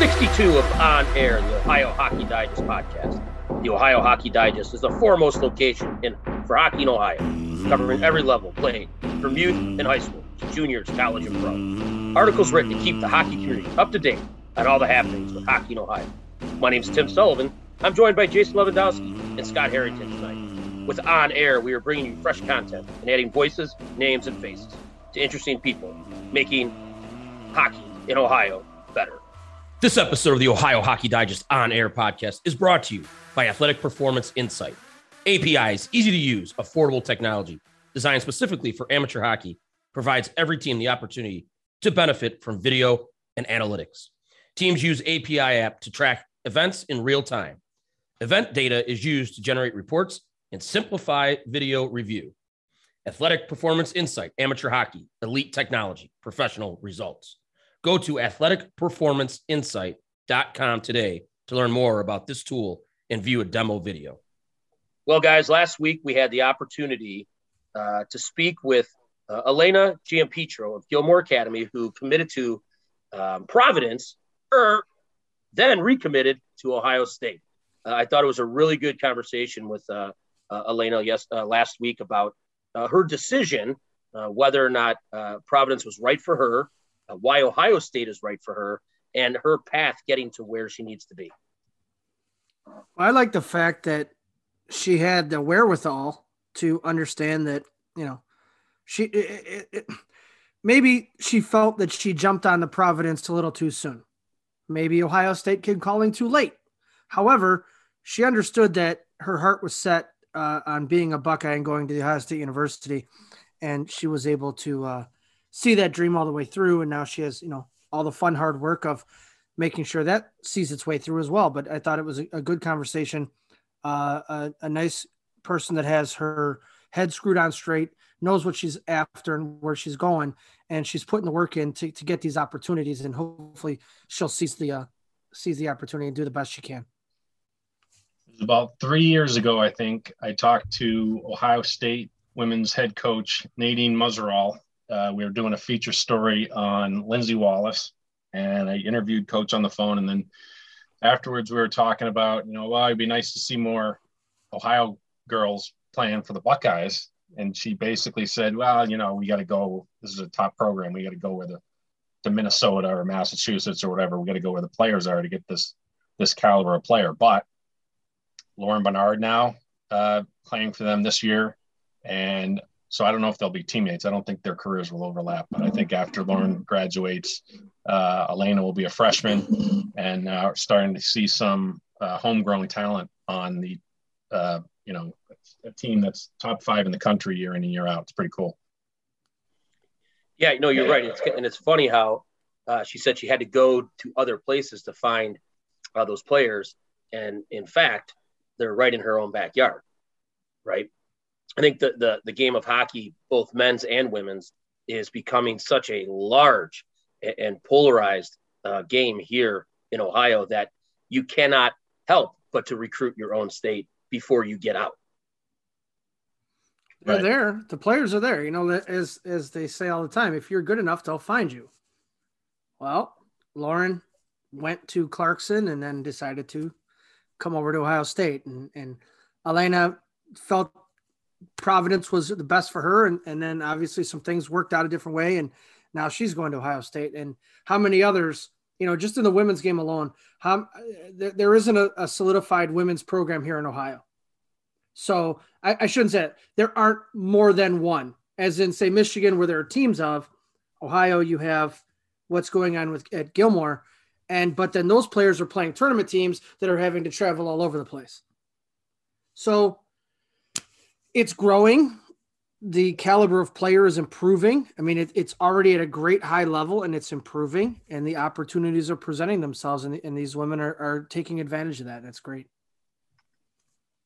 Welcome to episode 62 of On Air, the Ohio Hockey Digest podcast. The Ohio Hockey Digest is the foremost location in for hockey in Ohio, covering every level, playing from youth and high school to juniors, college, and pro. Articles written to keep the hockey community up to date on all the happenings with hockey in Ohio. My name is Tim Sullivan. I'm joined by Jason Lewandowski and Scott Harrington tonight. With On Air, we are bringing you fresh content and adding voices, names, and faces to interesting people, making hockey in Ohio better. This episode of the Ohio Hockey Digest On Air podcast is brought to you by Athletic Performance Insight. API's easy to use, affordable technology designed specifically for amateur hockey provides every team the opportunity to benefit from video and analytics. Teams use API app to track events in real time. Event data is used to generate reports and simplify video review. Athletic Performance Insight, amateur hockey, elite technology, professional results. Go to athleticperformanceinsight.com today to learn more about this tool and view a demo video. Well, guys, last week we had the opportunity uh, to speak with uh, Elena Giampetro of Gilmour Academy, who committed to um, Providence, or then recommitted to Ohio State. Uh, I thought it was a really good conversation with uh, uh, Elena yes, uh, last week about her decision, whether or not Providence was right for her uh, why Ohio State is right for her, and her path getting to where she needs to be. I like the fact that she had the wherewithal to understand that you know she it, it, maybe she felt that she jumped on the Providence a little too soon. Maybe Ohio State came calling too late. However, she understood that her heart was set uh, on being a Buckeye and going to the Ohio State University, and she was able to uh, see that dream all the way through. And now she has, you know, all the fun, hard work of making sure that sees its way through as well. But I thought it was a, a good conversation. Uh, a, a, nice person that has her head screwed on straight, knows what she's after and where she's going, and she's putting the work in to, to get these opportunities. And hopefully, she'll seize the uh, seize the opportunity and do the best she can. About three years ago, I think I talked to Ohio State women's head coach Nadine Muzerall uh, we were doing a feature story on Lindsay Wallace, and I interviewed Coach on the phone. And then afterwards, we were talking about, you know, well, it'd be nice to see more Ohio girls playing for the Buckeyes. And she basically said, well, you know, we got to go. This is a top program. We got to go where the to Minnesota or Massachusetts or whatever. We got to go where the players are to get this this caliber of player. But Lauren Bernard now uh, playing for them this year, and so I don't know if they'll be teammates. I don't think their careers will overlap. But I think after Lauren graduates, uh, Elena will be a freshman, and uh, starting to see some uh, homegrown talent on the, uh, you know, a team that's top five in the country year in and year out. It's pretty cool. Yeah, no, you're right. It's, and it's funny how uh, she said she had to go to other places to find uh, those players, and in fact, they're right in her own backyard, right? I think the, the the game of hockey, both men's and women's, is becoming such a large and polarized uh, game here in Ohio that you cannot help but to recruit your own state before you get out. They're right. there. The players are there. You know, as as they say all the time, if you're good enough, they'll find you. Well, Lauren went to Clarkson and then decided to come over to Ohio State, and and Elena felt Providence was the best for her, and, and then obviously some things worked out a different way, and now she's going to Ohio State. And how many others, you know, just in the women's game alone, how there, there isn't a, a, solidified women's program here in Ohio. So I, I shouldn't say it. There aren't more than one, as in say Michigan, where there are teams of. Ohio, you have what's going on with at Gilmour, and but then those players are playing tournament teams that are having to travel all over the place. So it's growing. The caliber of player is improving. I mean, it, it's already at a great high level and it's improving, and the opportunities are presenting themselves, and, and these women are, are taking advantage of that. That's great.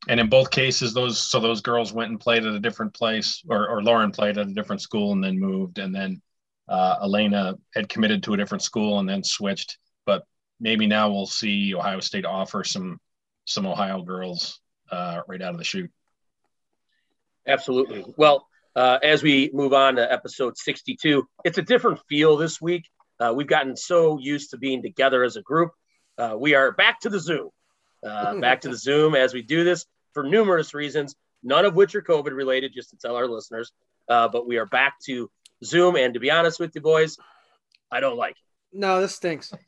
And in both cases, those so those girls went and played at a different place, or, or Lauren played at a different school and then moved, and then uh, Elena had committed to a different school and then switched. But maybe now we'll see Ohio State offer some some Ohio girls uh, right out of the chute. Absolutely. Well, uh, as we move on to episode 62, it's a different feel this week Uh, we've gotten so used to being together as a group. Uh, we are back to the Zoom, uh, back to the Zoom as we do this for numerous reasons, none of which are COVID related, just to tell our listeners. Uh, but we are back to Zoom. And to be honest with you, boys, I don't like it. No, this stinks.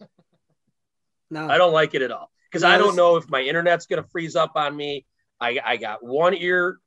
No, I don't like it at all because No, I don't this- know if my internet's going to freeze up on me. I, I got one ear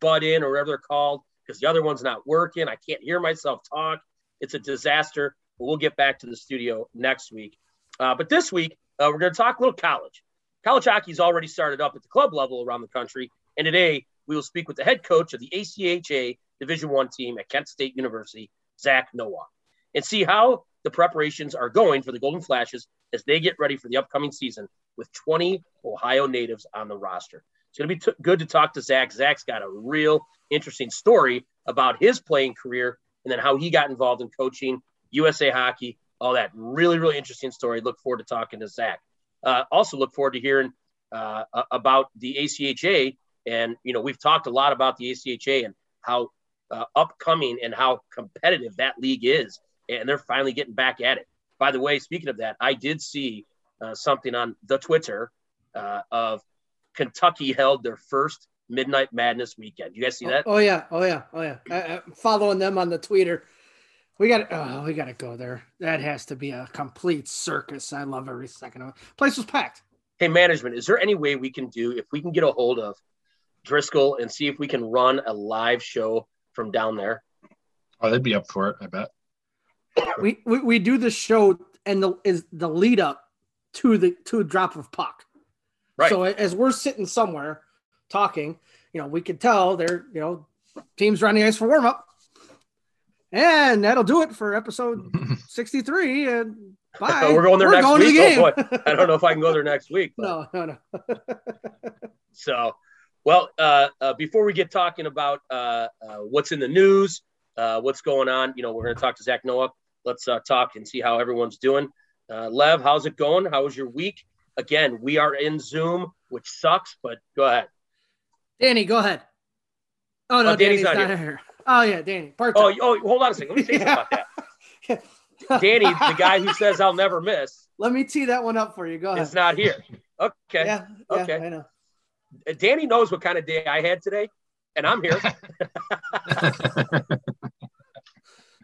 butt in or whatever they're called because the other one's not working. I can't hear myself talk. It's a disaster. But we'll get back to the studio next week. Uh, but this week, uh, we're going to talk a little college. College hockey's already started up at the club level around the country. And today, we will speak with the head coach of the ACHA Division One team at Kent State University, Zach Nowak, and see how the preparations are going for the Golden Flashes as they get ready for the upcoming season with 20 Ohio natives on the roster. It's going to be t- good to talk to Zach. Zach's got a real interesting story about his playing career and then how he got involved in coaching USA hockey, all that. Really, really interesting story. Look forward to talking to Zach. Uh, also, look forward to hearing uh, about the ACHA. And, you know, we've talked a lot about the ACHA and how uh, upcoming and how competitive that league is. And they're finally getting back at it. By the way, speaking of that, I did see uh, something on the Twitter uh, of Kentucky held their first Midnight Madness weekend. You guys see oh, that? Oh, oh, yeah, oh yeah, oh yeah. I, I'm following them on the Twitter. We got oh, we got to go there. That has to be a complete circus. I love every second of it. Place was packed. Hey, management, is there any way we can do if we can get a hold of Driscoll and see if we can run a live show from down there? Oh, they'd be up for it, I bet. We, we we do the show and the is the lead up to the to drop of puck. Right. So as we're sitting somewhere talking, you know, we could tell they're, you know, teams the ice for warm up. And that'll do it for episode 63. And bye. We're going there next going to week. the game. Oh. I don't know if I can go there next week. but- no, no, no. So, well, uh, uh, before we get talking about uh, uh, what's in the news, uh, what's going on, you know, we're going to talk to Zach Nowak. Let's uh, talk and see how everyone's doing. Uh, Lev, how's it going? How was your week? Again, we are in Zoom, which sucks, but go ahead. Danny, go ahead. Oh, no, Oh, Danny's Danny's, not not, here. Oh, yeah, Danny. Part Oh, oh, hold on a second. Let me say something about that. Danny, the guy who says I'll never miss, Let me tee that one up for you. Go ahead. is not here. Okay. Yeah, yeah, Okay. I know. Uh, Danny knows what kind of day I had today, and I'm here.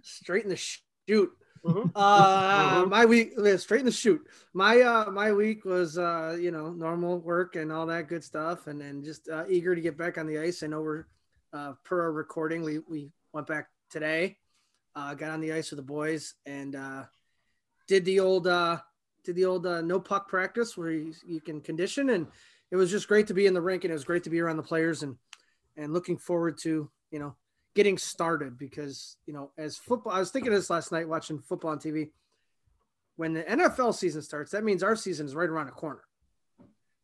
Straight in the shoot. Mhm. Uh, Mhm. my week, straight in the shoot. My uh, my week was uh, you know, normal work and all that good stuff, and then just uh, eager to get back on the ice. I know we're uh, per our recording, we we went back today, uh, got on the ice with the boys, and uh, did the old uh, did the old uh, no puck practice where you, you can condition, and it was just great to be in the rink, and it was great to be around the players, and and looking forward to you know getting started because you know as football i was thinking of this last night watching football on tv when the nfl season starts that means our season is right around the corner.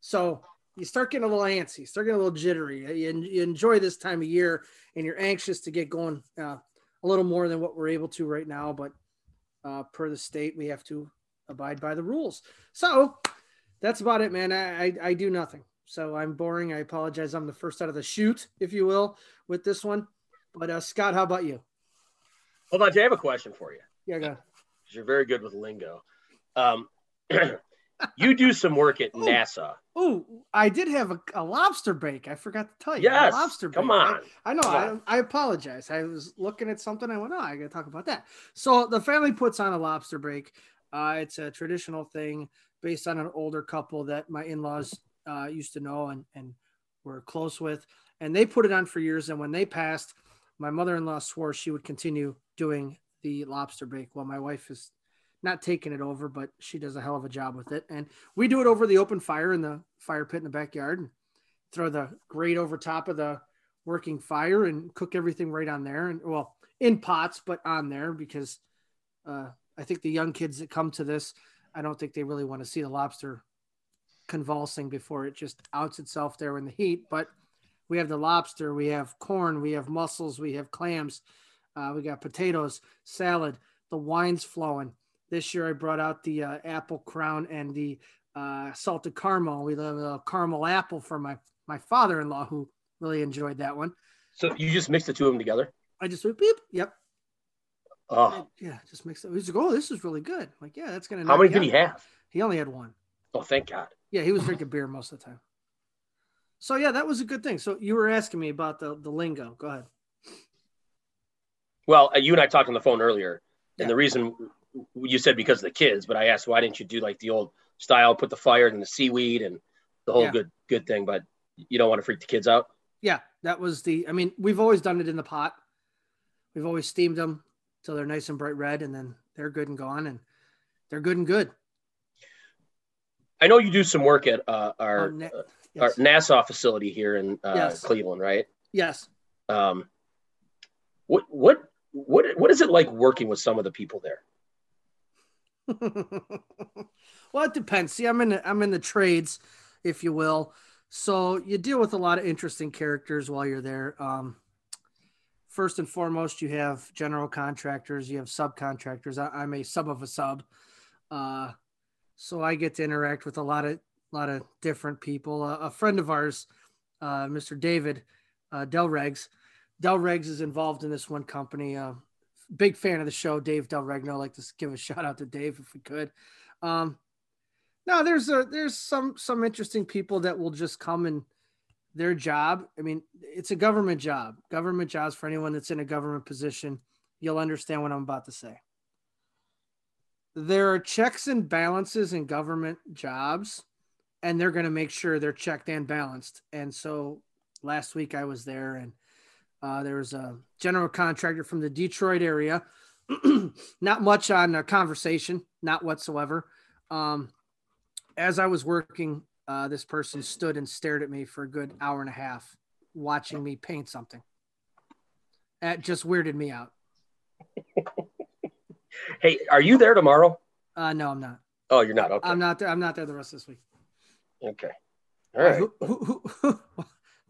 So you start getting a little antsy start getting a little jittery. You, you enjoy this time of year and you're anxious to get going uh, a little more than what we're able to right now but uh, per the state we have to abide by the rules. So that's about it man. I, I i do nothing. So i'm boring. I apologize. I'm the first out of the chute if you will with this one but uh, Scott, how about you? Hold on, Jay, I have a question for you. Yeah, go. You're very good with lingo. Um, you do some work at Oh. NASA. Oh, I did have a, a lobster bake. I forgot to tell you. Yes. a lobster Come bake. on. I, I know. Come I. I apologize. I was looking at something. I went, oh, I got to talk about that. So the family puts on a lobster bake. Uh, it's a traditional thing based on an older couple that my in-laws uh, used to know and, and were close with. And they put it on for years. And when they passed, my mother-in-law swore she would continue doing the lobster bake. Well, my wife is not taking it over, but she does a hell of a job with it. And we do it over the open fire in the fire pit in the backyard and throw the grate over top of the working fire and cook everything right on there. And well, in pots, but on there because uh, I think the young kids that come to this, I don't think they really want to see the lobster convulsing before it just outs itself there in the heat. But we have the lobster, we have corn, we have mussels, we have clams, uh, we got potatoes, salad, the wine's flowing. This year I brought out the uh, apple crown and the uh, salted caramel. We love a caramel apple for my my father-in-law who really enjoyed that one. So you just mix the two of them together? I just went beep. Yep. Oh, Yeah, just mix it. He's like, oh, this is really good. I'm like, yeah, that's gonna. how many did he have? He only had one. Oh, thank God. Yeah, he was drinking beer most of the time. So yeah, that was a good thing. So you were asking me about the the lingo. Go ahead. Well, uh, you and I talked on the phone earlier, and Yeah. the reason you said because of the kids, but I asked why didn't you do like the old style, put the fire and the seaweed and the whole Yeah. good good thing, but you don't want to freak the kids out. Yeah, that was the. I mean, we've always done it in the pot. We've always steamed them till they're nice and bright red, and then they're good and gone, and they're good and good. I know you do some work at uh, our, Oh, uh, yes. our NASA facility here in uh, Yes. Cleveland, right? yes. Um, what what what what is it like working with some of the people there? well, it depends. See, I'm in the, I'm in the trades, if you will. So you deal with a lot of interesting characters while you're there. Um, first and foremost, you have general contractors, you have subcontractors. I, I'm a sub of a sub, uh, so I get to interact with a lot of lot of different people. Uh, a friend of ours, uh, Mr. David uh, Del Regs, Del Regs is involved in this one company. Uh, big fan of the show, Dave Del Regno. I'd like to give a shout out to Dave if we could. Um, no, there's a there's some some interesting people that will just come and their job. I mean, it's a government job. Government jobs for anyone that's in a government position. You'll understand what I'm about to say. There are checks and balances in government jobs, and they're going to make sure they're checked and balanced. And so last week I was there, and uh, there was a general contractor from the Detroit area. not much on a conversation, not whatsoever. Um, as I was working, uh, this person stood and stared at me for a good hour and a half, watching me paint something. That just weirded me out. Hey, are you there tomorrow? Uh, no, I'm not. Oh, you're not. Okay. I'm not there. I'm not there the rest of this week. Okay. All right. Who, who, who,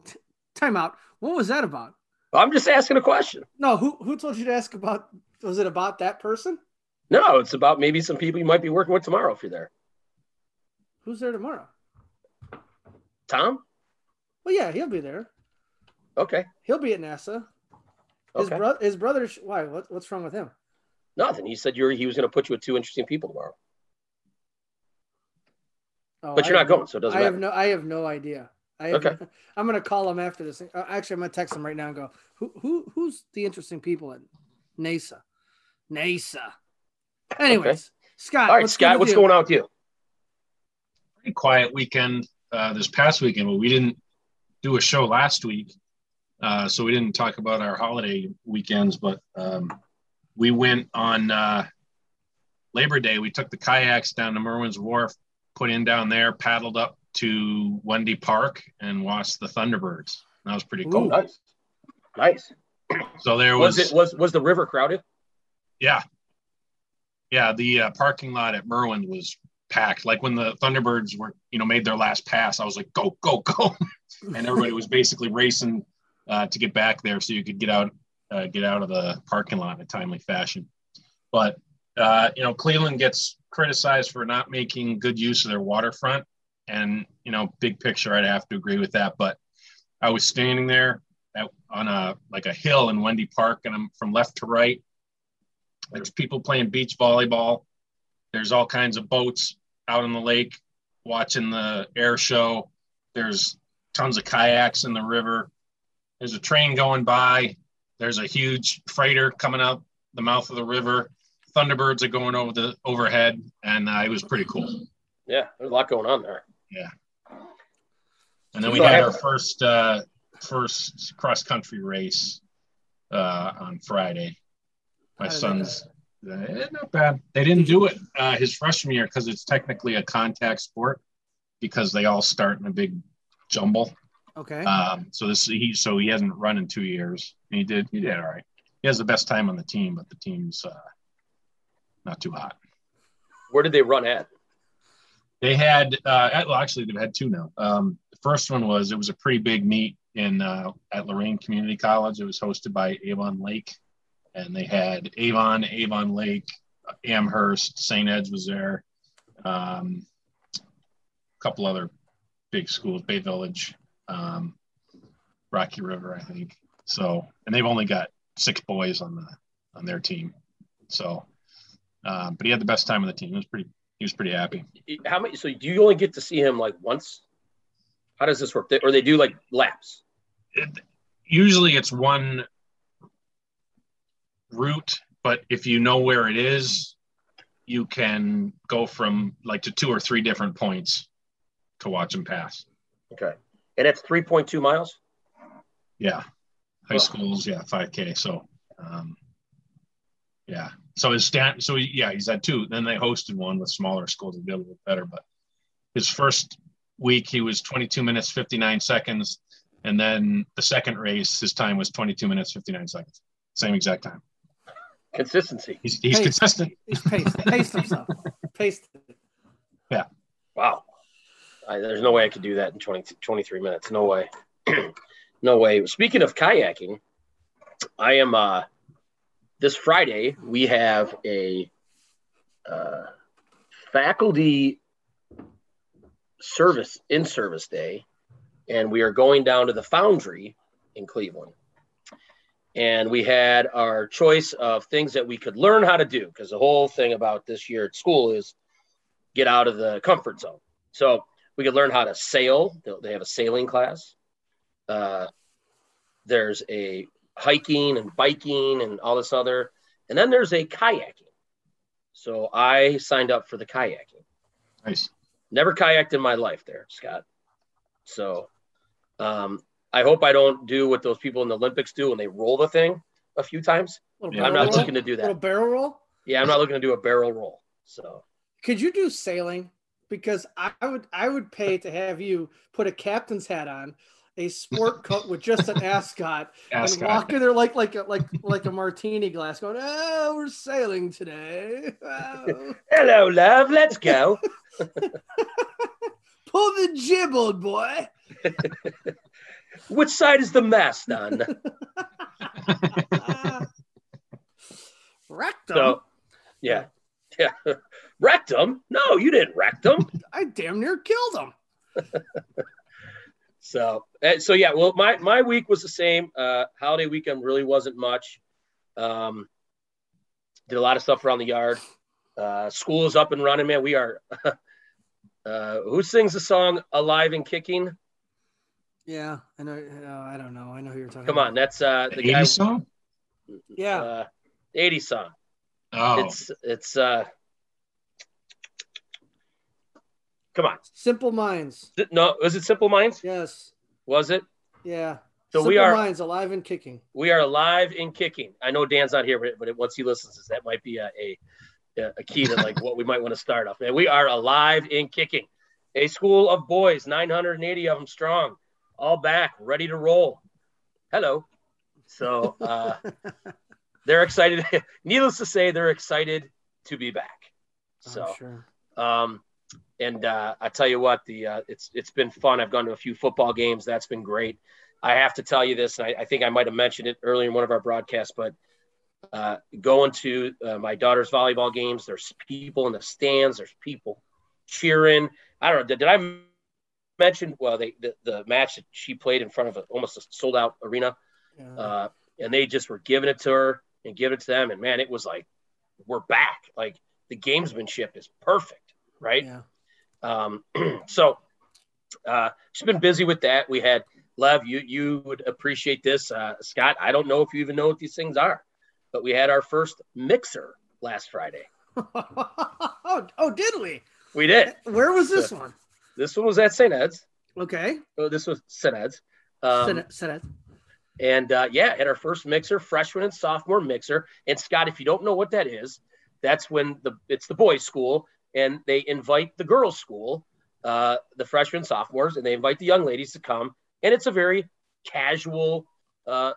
time out. What was that about? I'm just asking a question. No, who who told you to ask about? Was it about that person? No, it's about maybe some people you might be working with tomorrow if you're there. Who's there tomorrow? Tom? Well, yeah, he'll be there. Okay. He'll be at NASA. His Okay. brother, his brother. Why? What, what's wrong with him? Nothing. He said you were, he was going to put you with two interesting people tomorrow. Oh, But you're have not no- going, so it doesn't I have no. I have no idea. I have, Okay. I'm gonna call him after this. Uh, Actually, I'm gonna text him right now and go, "Who who who's the interesting people at NASA?" NASA. Anyways, Scott. All right, what's Scott, what's you? going on with you? Pretty quiet weekend uh, this past weekend, but we didn't do a show last week. Uh, so we didn't talk about our holiday weekends, but um, we went on uh, Labor Day. We took the kayaks down to Merwin's Wharf, put in down there, paddled up to Wendy Park, and watched the Thunderbirds. That was pretty cool. nice. Nice. So there Was was, it was was the river crowded? yeah, yeah. The uh, parking lot at Merwin was packed. Like when the Thunderbirds were, you know, made their last pass, I was like, go, go, go, and everybody was basically racing uh, to get back there so you could get out, uh, get out of the parking lot in a timely fashion. But uh, you know, Cleveland gets criticized for not making good use of their waterfront, and you know, big picture, I'd have to agree with that. But I was standing there at, on a like a hill in Wendy Park, and I'm from left to right. There's people playing beach volleyball. There's all kinds of boats out on the lake watching the air show. There's tons of kayaks in the river. There's a train going by. There's a huge freighter coming out the mouth of the river. Thunderbirds are going over the overhead, and uh, it was pretty cool. Yeah, there's a lot going on there. Yeah. And then we So had I- our first uh, first cross country race uh, on Friday. My How son's eh, not bad. They didn't do it uh, his freshman year because it's technically a contact sport because they all start in a big jumble. Okay. Um, so this he so he hasn't run in two years. And he did he did all right. He has the best time on the team, but the team's uh, not too hot. Where did they run at? They had, uh, well, actually, they've had two now. Um, the first one was it was a pretty big meet in uh, at Lorain Community College. It was hosted by Avon Lake, and they had Avon, Avon Lake, Amherst, St. Ed's was there, um, a couple other big schools, Bay Village, um, Rocky River, I think. So, and they've only got six boys on the on their team. So, uh, but he had the best time on the team. He was pretty. He was pretty happy. How many? So do you only get to see him like once? How does this work? They, or they do like laps? It, usually, it's one route, but if you know where it is, you can go from like to two or three different points to watch him pass. Okay, and it's three point two miles. Yeah, high schools. Yeah, five k. So, um, yeah. So his stat. So he, yeah, he's had two. Then they hosted one with smaller schools to be a little bit better. But his first week he was 22 minutes 59 seconds, and then the second race his time was 22 minutes 59 seconds. Same exact time. Consistency. He's, he's Pace. consistent. He's paced, paced himself. Paced. it. Wow. I, there's no way I could do that in 20, 23 minutes. No way. no way. Speaking of kayaking, I am uh this Friday we have a uh, faculty service in service day and we are going down to the foundry in Cleveland. And we had our choice of things that we could learn how to do because the whole thing about this year at school is get out of the comfort zone. So we could learn how to sail. They have a sailing class. Uh, there's a hiking and biking and all this other. And then there's a kayaking. So I signed up for the kayaking. Nice. Never kayaked in my life there, Scott. So um, I hope I don't do what those people in the Olympics do when they roll the thing a few times. Little Yeah, I'm not roll? looking to do Little that. barrel roll. Yeah, I'm not looking to do a barrel roll. So Could you do sailing? Because I I would I would pay to have you put a captain's hat on, a sport coat with just an ascot, and Ascot. walk in there like like a, like like a martini glass, going, "Oh, we're sailing today. Oh. hello, love. Let's go. Pull the jib, old boy." Which side is the mast on? Rectum. So, yeah, oh. yeah. Rectum? No, you didn't wreck rectum. I damn near killed him. So, uh, so yeah. Well, my my week was the same. Uh, holiday weekend really wasn't much. Um, did a lot of stuff around the yard. Uh, school is up and running, man. We are. uh, who sings the song "Alive and Kicking"? Yeah, I know. uh, I don't know. I know who you're talking. Come on, that's uh, the The guy. 80s song? Yeah. uh, 80s song. Oh, It's it's uh. Come on. Simple Minds. No, was it Simple Minds? Yes. Was it? Yeah. So Simple we are- Minds alive and kicking. We are alive and kicking. I know Dan's not here, but, once he listens, that might be a, a a key to like what we might want to start off. Man, we are alive and kicking. A school of boys, 980 of them strong, all back, ready to roll. Hello. So uh, they're excited. Needless to say, they're excited to be back. So. Sure. Um, and uh, I tell you what, the uh, it's it's been fun. I've gone to a few football games. That's been great. I have to tell you this, and I, I think I might have mentioned it earlier in one of our broadcasts, but uh, going to uh, my daughter's volleyball games, there's people in the stands. There's people cheering. I don't know. Did, did I mention? Well, they the, the match that she played in front of a, almost a sold out arena, Yeah. uh, and they just were giving it to her and giving it to them, and man, it was like we're back. Like the gamesmanship is perfect, right? yeah. Um, so uh, she's been busy with that. We had Lev, you you would appreciate this, uh, Scott. I don't know if you even know what these things are, but we had our first mixer last Friday. oh, oh, did we? We did. Where was this one? This one was at St. Ed's. Okay. Oh, this was St. Ed's. Um, it. Said it. and uh, yeah, had our first mixer, freshman and sophomore mixer. And Scott, if you don't know what that is, that's when the it's the boys' school, and they invite the girls' school, uh, the freshmen, sophomores, and they invite the young ladies to come. And it's a very casual uh,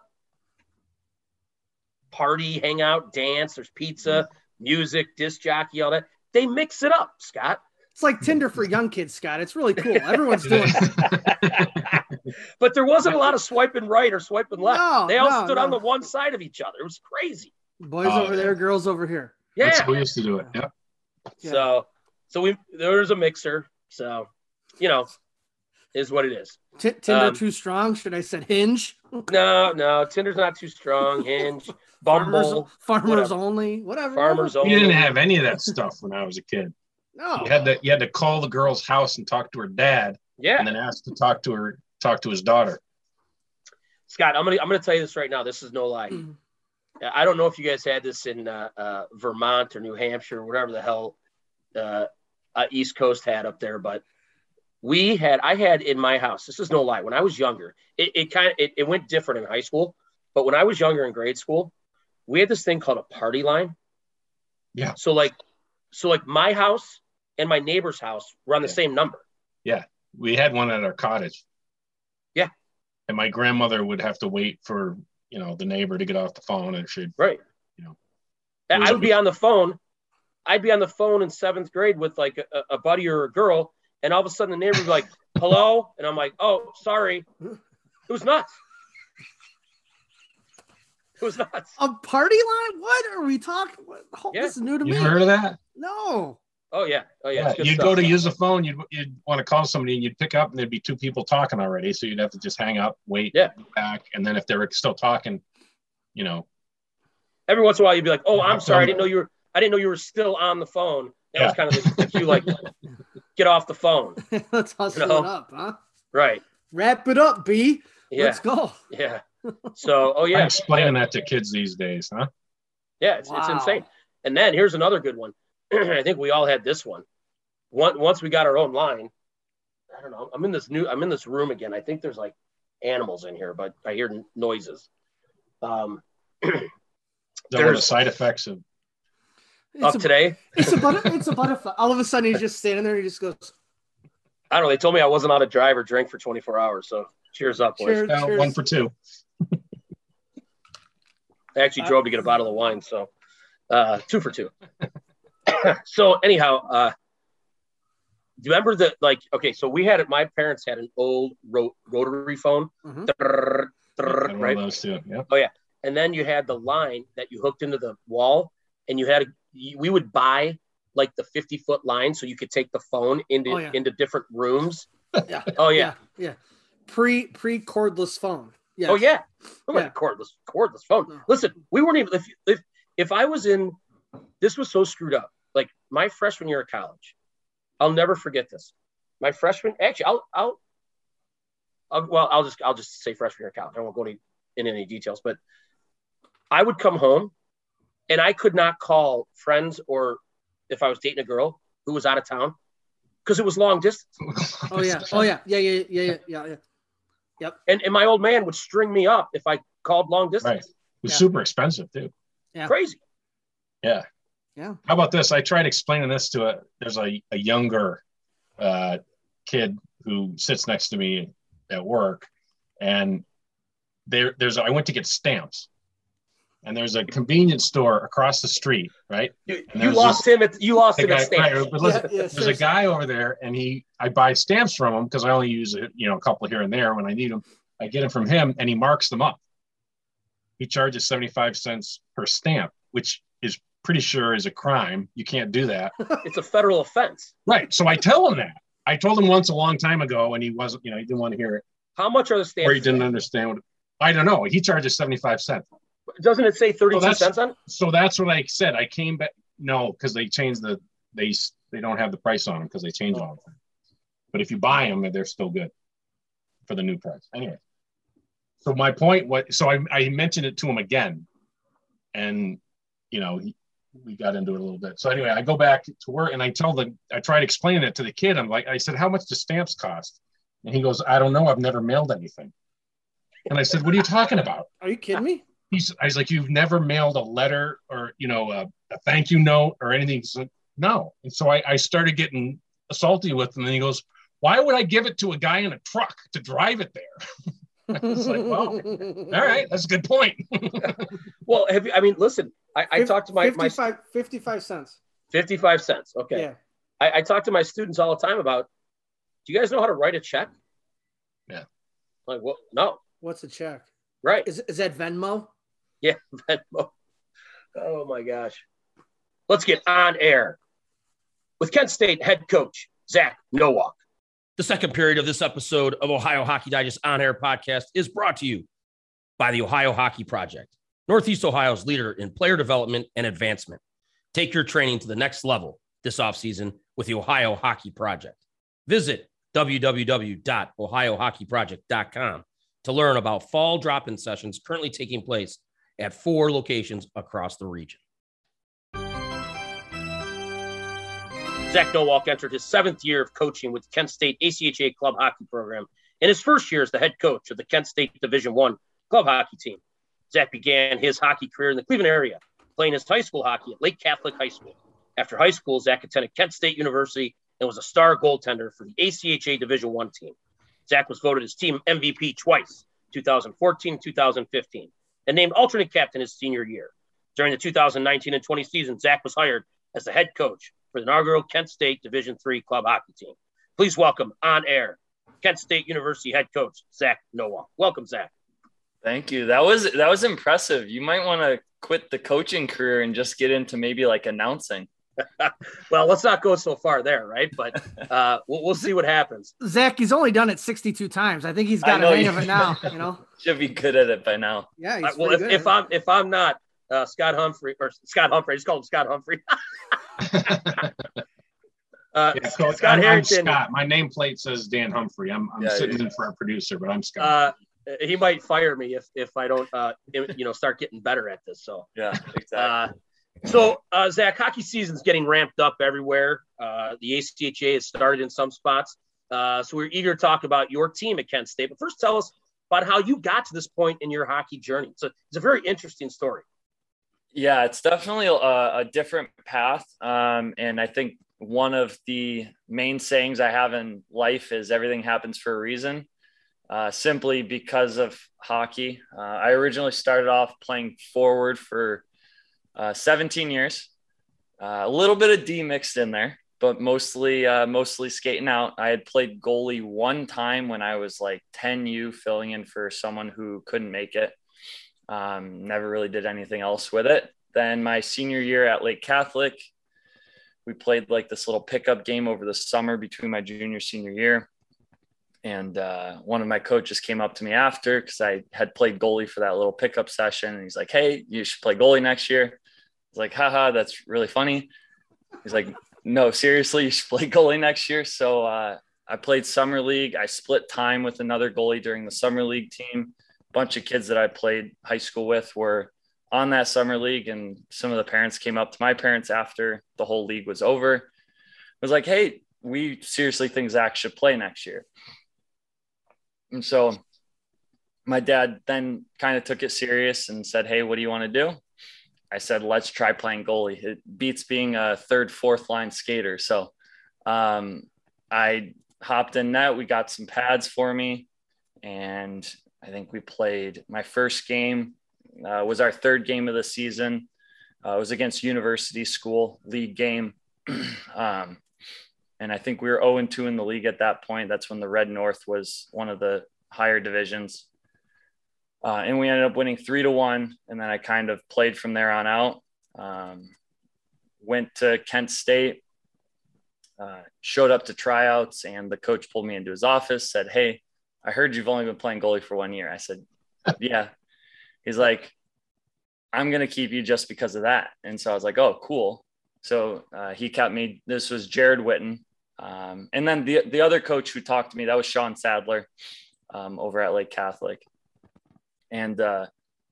party, hangout, dance. There's pizza, music, disc jockey, all that. They mix it up, Scott. It's like Tinder for young kids, Scott. It's really cool. Everyone's doing it. but there wasn't a lot of swiping right or swiping left. No, they all no, stood on the one side of each other. It was crazy. Boys Oh, over yeah. there, girls over here. Yeah. That's how we used to do it. Yep. Yeah. So, so we there was a mixer. So, you know, is what it is. T- Tinder Um, too strong? Should I said Hinge? No, no, Tinder's not too strong. Hinge, Bumble, farmers whatever. only, whatever. Farmers We only. didn't have any of that stuff when I was a kid. No. You had to you had to call the girl's house and talk to her dad, Yeah, and then ask to talk to her talk to his daughter. Scott, I'm gonna I'm gonna tell you this right now. This is no lie. Mm. I don't know if you guys had this in uh, uh, Vermont or New Hampshire or whatever the hell uh, uh, East Coast had up there, but we had I had in my house. This is no lie. When I was younger, it, it kind of it, it went different in high school, but when I was younger in grade school, we had this thing called a party line. Yeah. So like, so like my house and my neighbor's house were on the Yeah. same number. Yeah, we had one at our cottage. Yeah. And my grandmother would have to wait for you know the neighbor to get off the phone, and she'd Right. You know. And It was I a would be on the phone. I'd be on the phone in seventh grade with like a, a buddy or a girl, and all of a sudden the neighbor would be like, "Hello," and I'm like, "Oh, sorry." It was nuts. It was nuts. A party line? What are we talking? What? Oh, Yeah. This is new to you me. heard of that? No. Oh yeah. Oh yeah. Yeah, you'd stuff. go to use the phone, you'd, you'd want to call somebody, and you'd pick up, and there'd be two people talking already. So you'd have to just hang up, wait, Yeah. back, and then if they were still talking, you know, Every once in a while, you'd be like, "Oh, I'm sorry. I didn't know you were. I didn't know you were still on the phone." That was Yeah. kind of the, the cue, like, "Get off the phone." Let's hustle No. it up, huh? Right. Wrap it up, B. Yeah. Let's go. Yeah. So, oh yeah. yeah. explaining that to kids these days, huh? Yeah, it's, it's insane. And then here's another good one. I think we all had this one. One, once we got our own line, I don't know. I'm in this new. I'm in this room again. I think there's like animals in here, but I hear n- noises. Um, Is that the side effects of It's up a, today, it's a butter, it's a butterfly. All of a sudden, he's just standing there. And he just goes, I don't know. They told me I wasn't allowed to drive or drink for 24 hours. So cheers up, boys. Cheers. uh, one for two? I actually drove to get a bottle of wine, so uh, two for two. so anyhow, uh, do you remember that? Like, okay, so we had it. My parents had an old ro- rotary phone, Mhm. Drrrr, Had drrrr, right? of those two. Yeah. And then you had the line that you hooked into the wall, and you had a, you- we would buy like the 50 foot line so you could take the phone into Oh, yeah. into different rooms. yeah, Oh yeah. yeah, yeah. Pre pre cordless phone. Yeah. Oh yeah. Oh, Yeah. yeah. cordless cordless phone. No. Listen, we weren't even if, if if I was in this was so screwed up. Like my freshman year of college, I'll never forget this. My freshman actually I'll I'll, I'll well I'll just I'll just say freshman year of college. I won't go any, in any details, but I would come home and I could not call friends or if I was dating a girl who was out of town because it was long distance. Oh yeah. Oh yeah. Yeah. Yeah. Yeah. Yeah. Yeah. yeah. And, and my old man would string me up if I called long distance. Right. It was Yeah. super expensive too. Yeah. Crazy. Yeah. Yeah. How about this? I tried explaining this to a there's a, a younger uh, kid who sits next to me at work, and there there's I went to get stamps, and there's a convenience store across the street, right? You, And you there's lost him at you lost The him at guy- stamps. right, but listen, Yeah, yeah, there's a guy over there, and he I buy stamps from him because I only use it, you know, a couple here and there when I need them. I get them from him, and he marks them up. He charges 75 cents per stamp, which is pretty sure is a crime. You can't do that. It's a federal offense. Right. So I tell him that. I told him once a long time ago, and he wasn't, you know, he didn't want to hear it, How much are the stamps? or he didn't understand what. I don't know. He charges 75 cents. Doesn't it say 32 that's- cents on? So that's what I said. I came back. No, because they changed the they they don't have the price on them because they change it all the time. But if you buy them, they're still good for the new price. Anyway. So my point was, so I, I mentioned it to him again, and you know he, we got into it a little bit. So anyway, I go back to work and I tell the I tried explaining it to the kid. I'm like, I said, how much do stamps cost? And he goes, I don't know. I've never mailed anything. And I said, what are you talking about? Are you kidding me? he's I was like, you've never mailed a letter or you know a, a thank you note or anything. He's like, no. And so I, I started getting salty with him, and he goes, why would I give it to a guy in a truck to drive it there? I was like, well, All right, that's a good point. Well, have you, I mean, listen, I, I talked to my, my 55, 55 cents. 55 cents. Okay. Yeah. I, I talk to my students all the time about, do you guys know how to write a check? Yeah. Like, well, no. What's a check? Right. Is, is that Venmo? Yeah, Venmo? oh my gosh. Let's get on air with Kent State head coach, Zach Nowak. The second period of this episode of Ohio Hockey Digest On Air podcast is brought to you by the Ohio Hockey Project. Northeast Ohio's leader in player development and advancement. Take your training to the next level this offseason with the Ohio Hockey Project. Visit www.ohiohockeyproject.com to learn about fall drop in sessions currently taking place at four locations across the region. Zach Nowak entered his seventh year of coaching with Kent State ACHA club hockey program and his first year as the head coach of the Kent State Division One club hockey team. Zach began his hockey career in the Cleveland area, playing his high school hockey at Lake Catholic High School. After high school, Zach attended Kent State University and was a star goaltender for the ACHA Division One team. Zach was voted as team MVP twice, 2014 2015, and named alternate captain his senior year. During the 2019 and 20 season, Zach was hired as the head coach for the inaugural Kent State Division Three club hockey team. Please welcome on air Kent State University head coach Zach Nowak. Welcome, Zach. Thank you. That was that was impressive. You might want to quit the coaching career and just get into maybe like announcing. well, let's not go so far there, right? But uh, we'll, we'll see what happens. Zach, he's only done it 62 times. I think he's got a hang of it now. You know, should be good at it by now. Yeah. Uh, well, if, if I'm if I'm not uh, Scott Humphrey or Scott Humphrey, just called him Scott Humphrey. Uh, yeah, so Scott I'm, Harrington. I'm Scott. My nameplate says Dan Humphrey. I'm, I'm yeah, sitting in for our producer, but I'm Scott. Uh, he might fire me if if I don't, uh, you know, start getting better at this. So yeah, exactly. Uh, so uh, Zach, hockey season's getting ramped up everywhere. Uh, the ACHA has started in some spots. Uh, so we're eager to talk about your team at Kent State. But first, tell us about how you got to this point in your hockey journey. So it's a very interesting story. Yeah, it's definitely a, a different path. Um, and I think one of the main sayings I have in life is everything happens for a reason, uh, simply because of hockey. Uh, I originally started off playing forward for uh, 17 years, uh, a little bit of D mixed in there, but mostly uh, mostly skating out. I had played goalie one time when I was like 10U, filling in for someone who couldn't make it. Um, never really did anything else with it. Then my senior year at Lake Catholic, we played like this little pickup game over the summer between my junior senior year. And uh, one of my coaches came up to me after because i had played goalie for that little pickup session. And he's like hey you should play goalie next year. I was like haha that's really funny. He's like no seriously you should play goalie next year. So uh, i played summer league. I split time with another goalie during the summer league team bunch of kids that i played high school with were on that summer league and some of the parents came up to my parents after the whole league was over. It was like hey we seriously think zach should play next year. And so my dad then kind of took it serious and said hey what do you want to do? I said let's try playing goalie. It beats being a third fourth line skater. So um, i hopped in net we got some pads for me and i think we played my first game uh, was our third game of the season. Uh, it was against University School league game. um, and I think we were 0 2 in the league at that point. That's when the Red North was one of the higher divisions. Uh, and we ended up winning three to one. And then I kind of played from there on out. Um, went to Kent State, uh, showed up to tryouts, and the coach pulled me into his office, said, Hey, I heard you've only been playing goalie for one year. I said, Yeah he's like, I'm going to keep you just because of that. And so I was like, oh, cool. So uh, he kept me. This was Jared Witten. Um, and then the, the other coach who talked to me, that was Sean Sadler um, over at Lake Catholic. And uh,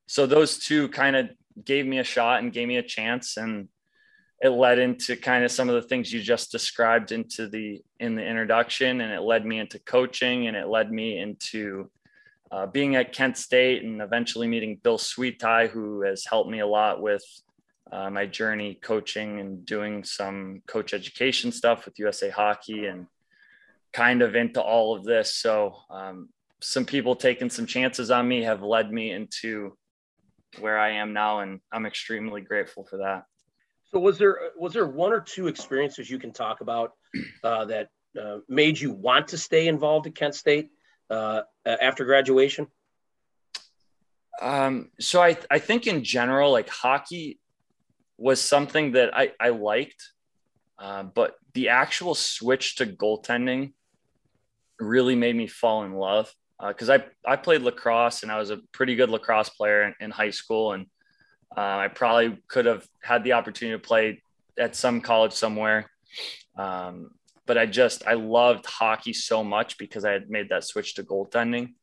so those two kind of gave me a shot and gave me a chance. And it led into kind of some of the things you just described into the in the introduction and it led me into coaching and it led me into uh, being at Kent State and eventually meeting Bill Sweetie, who has helped me a lot with uh, my journey coaching and doing some coach education stuff with USA Hockey and kind of into all of this. So, um, some people taking some chances on me have led me into where I am now, and I'm extremely grateful for that. So, was there was there one or two experiences you can talk about uh, that uh, made you want to stay involved at Kent State? uh, after graduation? Um, so I, I think in general, like hockey was something that I, I liked, uh, but the actual switch to goaltending really made me fall in love because uh, I, I played lacrosse and I was a pretty good lacrosse player in, in, high school. And Uh, I probably could have had the opportunity to play at some college somewhere. Um, but I just, I loved hockey so much because I had made that switch to goaltending.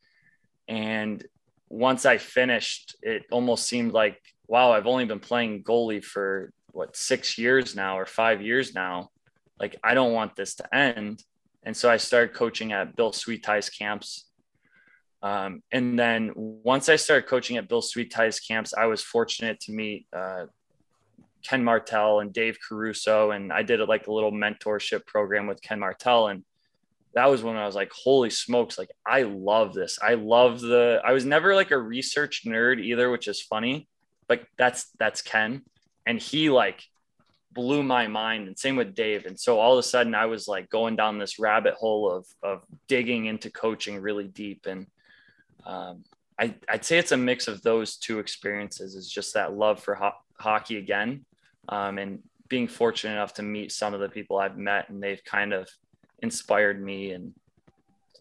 And once I finished, it almost seemed like, wow, I've only been playing goalie for what, six years now or five years now. Like, I don't want this to end. And so I started coaching at Bill Sweet Ties camps. Um, and then once I started coaching at Bill Sweet Ties camps, I was fortunate to meet uh, Ken Martel and Dave Caruso. And I did like a little mentorship program with Ken Martel. And that was when I was like, holy smokes, like I love this. I love the, I was never like a research nerd either, which is funny, but that's, that's Ken. And he like blew my mind and same with Dave. And so all of a sudden I was like going down this rabbit hole of, of digging into coaching really deep. And um, I, I'd say it's a mix of those two experiences is just that love for ho- hockey again. Um, and being fortunate enough to meet some of the people I've met and they've kind of inspired me and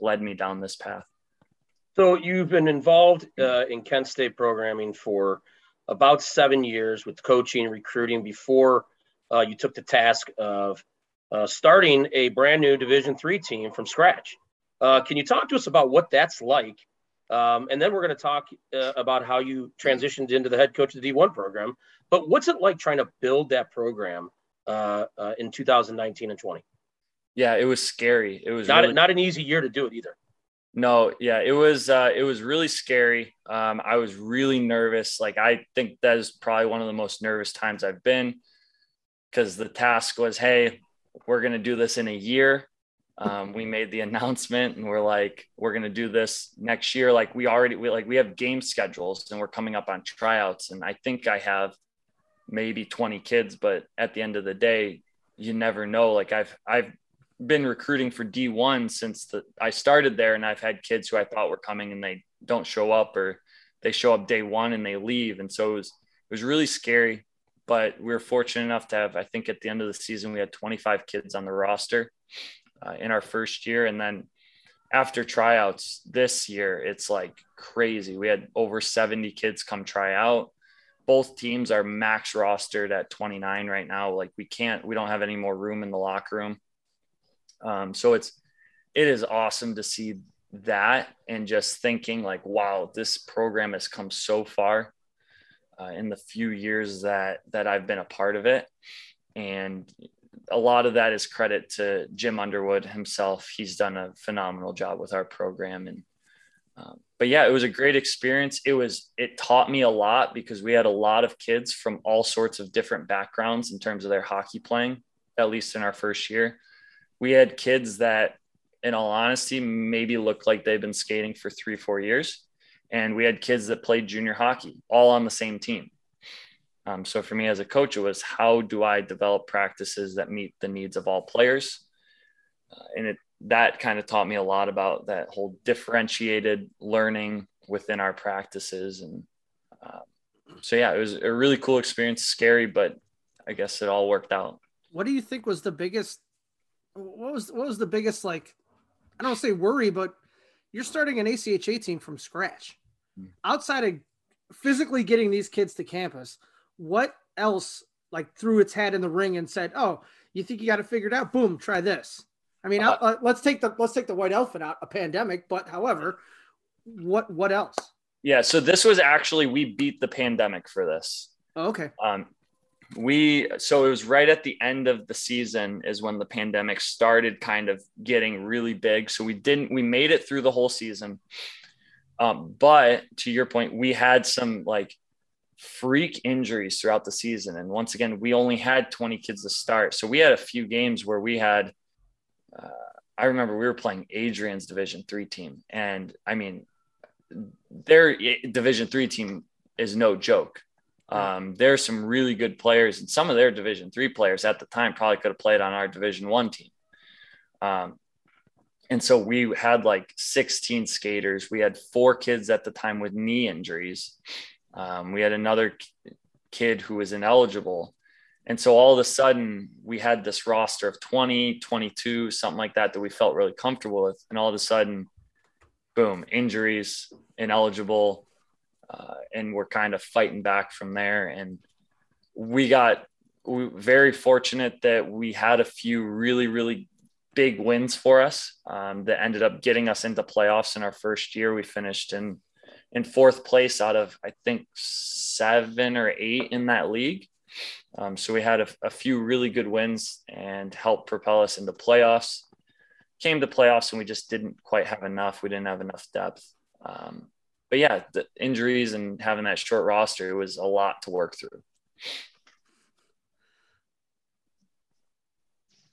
led me down this path. So you've been involved uh, in Kent State programming for about seven years with coaching and recruiting before uh, you took the task of uh, starting a brand new Division three team from scratch. Uh, can you talk to us about what that's like? Um, and then we're going to talk uh, about how you transitioned into the head coach of the D1 program. But what's it like trying to build that program uh, uh, in 2019 and 20? Yeah, it was scary. It was not really- not an easy year to do it either. No, yeah, it was uh, it was really scary. Um, I was really nervous. Like I think that is probably one of the most nervous times I've been because the task was, hey, we're gonna do this in a year. Um, we made the announcement and we're like, we're gonna do this next year. Like we already we like we have game schedules and we're coming up on tryouts. And I think I have maybe 20 kids, but at the end of the day, you never know. Like I've I've been recruiting for D1 since the, I started there, and I've had kids who I thought were coming and they don't show up, or they show up day one and they leave, and so it was it was really scary. But we were fortunate enough to have, I think, at the end of the season, we had 25 kids on the roster uh, in our first year, and then after tryouts this year, it's like crazy. We had over 70 kids come try out. Both teams are max rostered at 29 right now. Like we can't, we don't have any more room in the locker room. Um, so it's it is awesome to see that and just thinking like, wow, this program has come so far uh, in the few years that that I've been a part of it, and a lot of that is credit to Jim Underwood himself. He's done a phenomenal job with our program and. Um, but yeah, it was a great experience. It was, it taught me a lot because we had a lot of kids from all sorts of different backgrounds in terms of their hockey playing, at least in our first year we had kids that in all honesty maybe looked like they've been skating for three four years and we had kids that played junior hockey all on the same team um, so for me as a coach it was how do i develop practices that meet the needs of all players? Uh, and it that kind of taught me a lot about that whole differentiated learning within our practices and uh, so yeah it was a really cool experience. Scary but i guess it all worked out. What do you think was the biggest what was what was the biggest like I don't say worry, but you're starting an ACHA team from scratch. Outside of physically getting these kids to campus, what else like threw its hat in the ring and said, "Oh, you think you got it figured out? Boom, try this." I mean, uh, let's take the let's take the white elephant out, a pandemic. But however, what what else? Yeah, so this was actually we beat the pandemic for this. Oh, okay. Um, we so it was right at the end of the season is when the pandemic started kind of getting really big so we didn't we made it through the whole season um, but to your point we had some like freak injuries throughout the season and once again we only had 20 kids to start so we had a few games where we had uh, i remember we were playing adrian's division three team and i mean their division three team is no joke um, there's some really good players, and some of their Division three players at the time probably could have played on our Division one team. Um, and so we had like 16 skaters. We had four kids at the time with knee injuries. Um, we had another kid who was ineligible. And so all of a sudden, we had this roster of 20, 22, something like that, that we felt really comfortable with. And all of a sudden, boom, injuries, ineligible, uh, and we're kind of fighting back from there. And we got we, very fortunate that we had a few really, really big wins for us um, that ended up getting us into playoffs in our first year. We finished in in fourth place out of I think seven or eight in that league. Um, so we had a, a, few really good wins and helped propel us into playoffs. Came to playoffs and we just didn't quite have enough. We didn't have enough depth. Um, but yeah, the injuries and having that short roster was a lot to work through.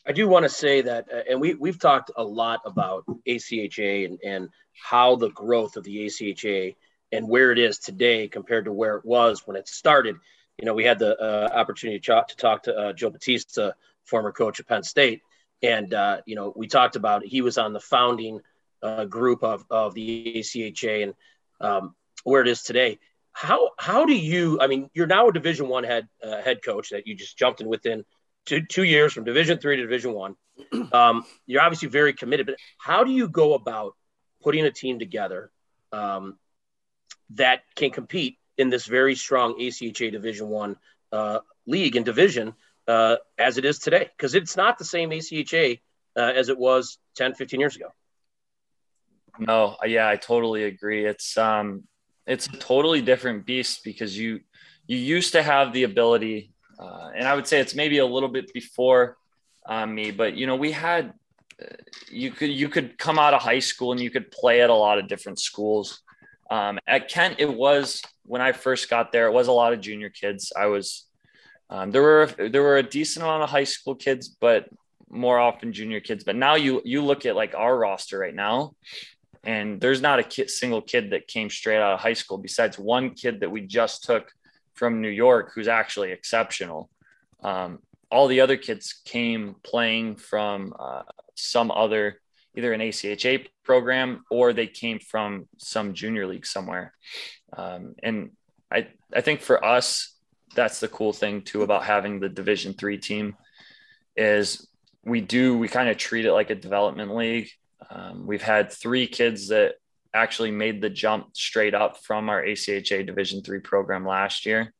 I do want to say that, uh, and we we've talked a lot about ACHA and and how the growth of the ACHA and where it is today compared to where it was when it started. You know, we had the uh, opportunity to talk to, talk to uh, Joe Battista, former coach of Penn State, and uh, you know, we talked about he was on the founding uh, group of of the ACHA and um, where it is today. How how do you? I mean, you're now a Division One head uh, head coach that you just jumped in within two two years from Division Three to Division One. Um, you're obviously very committed, but how do you go about putting a team together um, that can compete in this very strong ACHA Division One uh, league and division uh, as it is today? Because it's not the same ACHA uh, as it was 10, 15 years ago. No, yeah, I totally agree. It's um, it's a totally different beast because you you used to have the ability uh, and I would say it's maybe a little bit before uh, me, but you know, we had uh, you could you could come out of high school and you could play at a lot of different schools. Um, at Kent, it was when I first got there. It was a lot of junior kids. I was um, there were there were a decent amount of high school kids, but more often junior kids. But now you you look at like our roster right now, and there's not a kid, single kid that came straight out of high school besides one kid that we just took from New York who's actually exceptional. Um, all the other kids came playing from uh, some other, either an ACHA program or they came from some junior league somewhere. Um, and I, I think for us, that's the cool thing too about having the Division three team is we do we kind of treat it like a development league. Um, we've had three kids that actually made the jump straight up from our ACHA Division three program last year.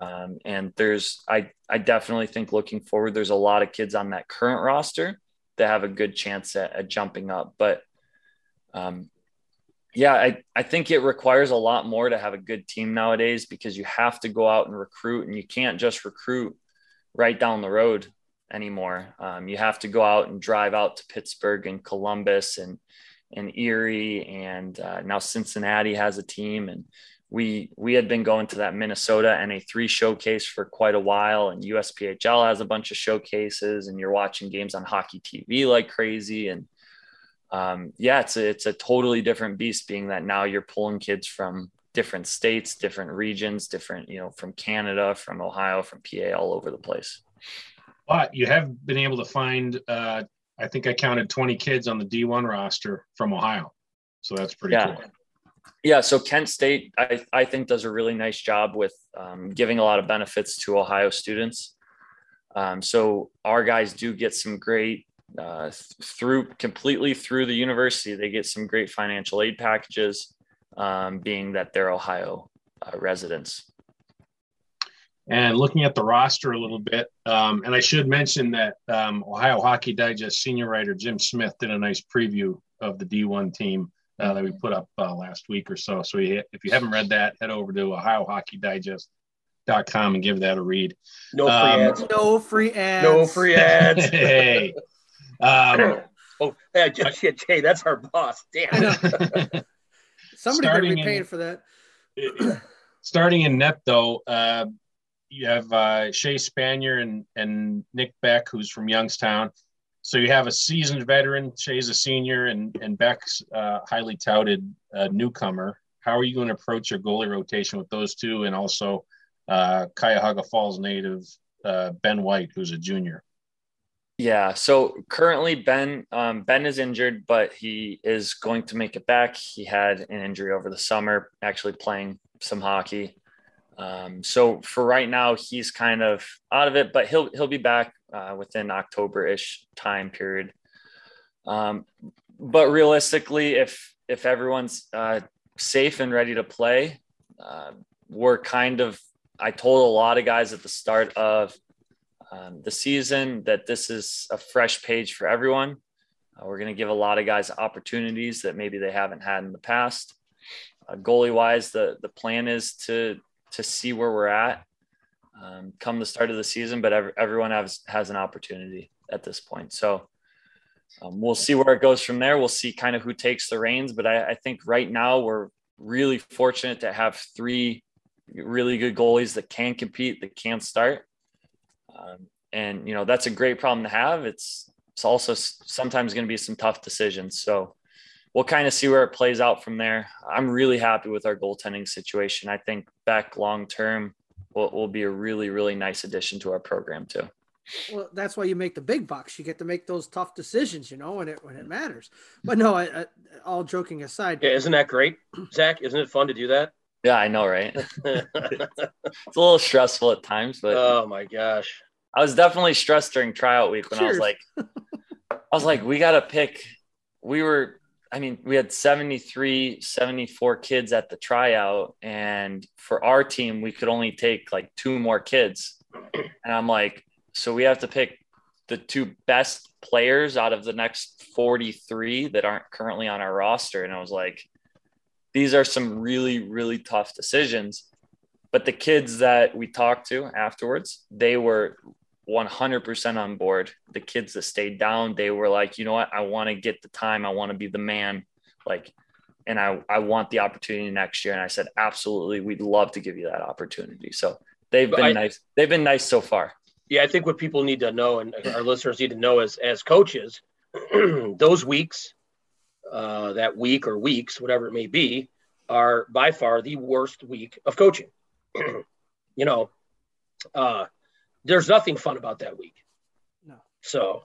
Um, and there's, I, I definitely think looking forward, there's a lot of kids on that current roster that have a good chance at, at jumping up. But um, yeah, I, I think it requires a lot more to have a good team nowadays because you have to go out and recruit and you can't just recruit right down the road anymore. Um, you have to go out and drive out to Pittsburgh and Columbus and and Erie, and uh, now Cincinnati has a team. And we we had been going to that Minnesota NA3 showcase for quite a while, and USPHL has a bunch of showcases, and you're watching games on hockey TV like crazy. And um, yeah, it's a, it's a totally different beast, being that now you're pulling kids from different states, different regions, different you know from Canada, from Ohio, from PA, all over the place. But you have been able to find uh, I think I counted 20 kids on the D1 roster from Ohio. So that's pretty yeah. cool. Yeah. So Kent State, I, I think, does a really nice job with um, giving a lot of benefits to Ohio students. Um, so our guys do get some great uh, through completely through the university. They get some great financial aid packages, um, being that they're Ohio uh, residents. And looking at the roster a little bit, um, and I should mention that um, Ohio Hockey Digest senior writer Jim Smith did a nice preview of the D1 team uh, that we put up uh, last week or so. So if you haven't read that, head over to ohiohockeydigest.com and give that a read. No free um, ads. No free ads. No free ads. hey. Um, oh, hey, Jay, that's our boss. Damn. Somebody better be paying for that. starting in net, though, uh, you have uh, Shea Spanier and and Nick Beck, who's from Youngstown. So you have a seasoned veteran. Shea's a senior, and and Beck's uh, highly touted uh, newcomer. How are you going to approach your goalie rotation with those two, and also uh, Cuyahoga Falls native uh, Ben White, who's a junior? Yeah. So currently, Ben um, Ben is injured, but he is going to make it back. He had an injury over the summer, actually playing some hockey. Um, so for right now, he's kind of out of it, but he'll he'll be back uh, within October-ish time period. Um, but realistically, if if everyone's uh, safe and ready to play, uh, we're kind of, I told a lot of guys at the start of um, the season that this is a fresh page for everyone. Uh, we're going to give a lot of guys opportunities that maybe they haven't had in the past. Uh, goalie wise, the the plan is to to see where we're at um, come the start of the season, but every, everyone has has an opportunity at this point. So um, we'll see where it goes from there. We'll see kind of who takes the reins, but I, I think right now we're really fortunate to have three really good goalies that can compete, that can start. Um, and you know that's a great problem to have. It's it's also sometimes going to be some tough decisions. So we'll kind of see where it plays out from there. I'm really happy with our goaltending situation. I think back long term will, will be a really really nice addition to our program too. Well, that's why you make the big bucks. You get to make those tough decisions, you know, when it when it matters. But no, I, I, all joking aside, yeah, isn't that great, Zach? Isn't it fun to do that? Yeah, I know, right? it's a little stressful at times, but oh my gosh, I was definitely stressed during tryout week when Cheers. I was like, I was like, we got to pick. We were, I mean, we had 73, 74 kids at the tryout. And for our team, we could only take like two more kids. And I'm like, so we have to pick the two best players out of the next 43 that aren't currently on our roster. And I was like, these are some really, really tough decisions. But the kids that we talked to afterwards, they were 100% on board. The kids that stayed down, they were like, you know what? I want to get the time. I want to be the man. Like, and I, I want the opportunity next year. And I said, absolutely. We'd love to give you that opportunity. So they've been I, nice. They've been nice so far. Yeah. I think what people need to know and our listeners need to know as, as coaches, those weeks, uh, that week or weeks, whatever it may be, are by far the worst week of coaching. you know, uh, there's nothing fun about that week. No. So.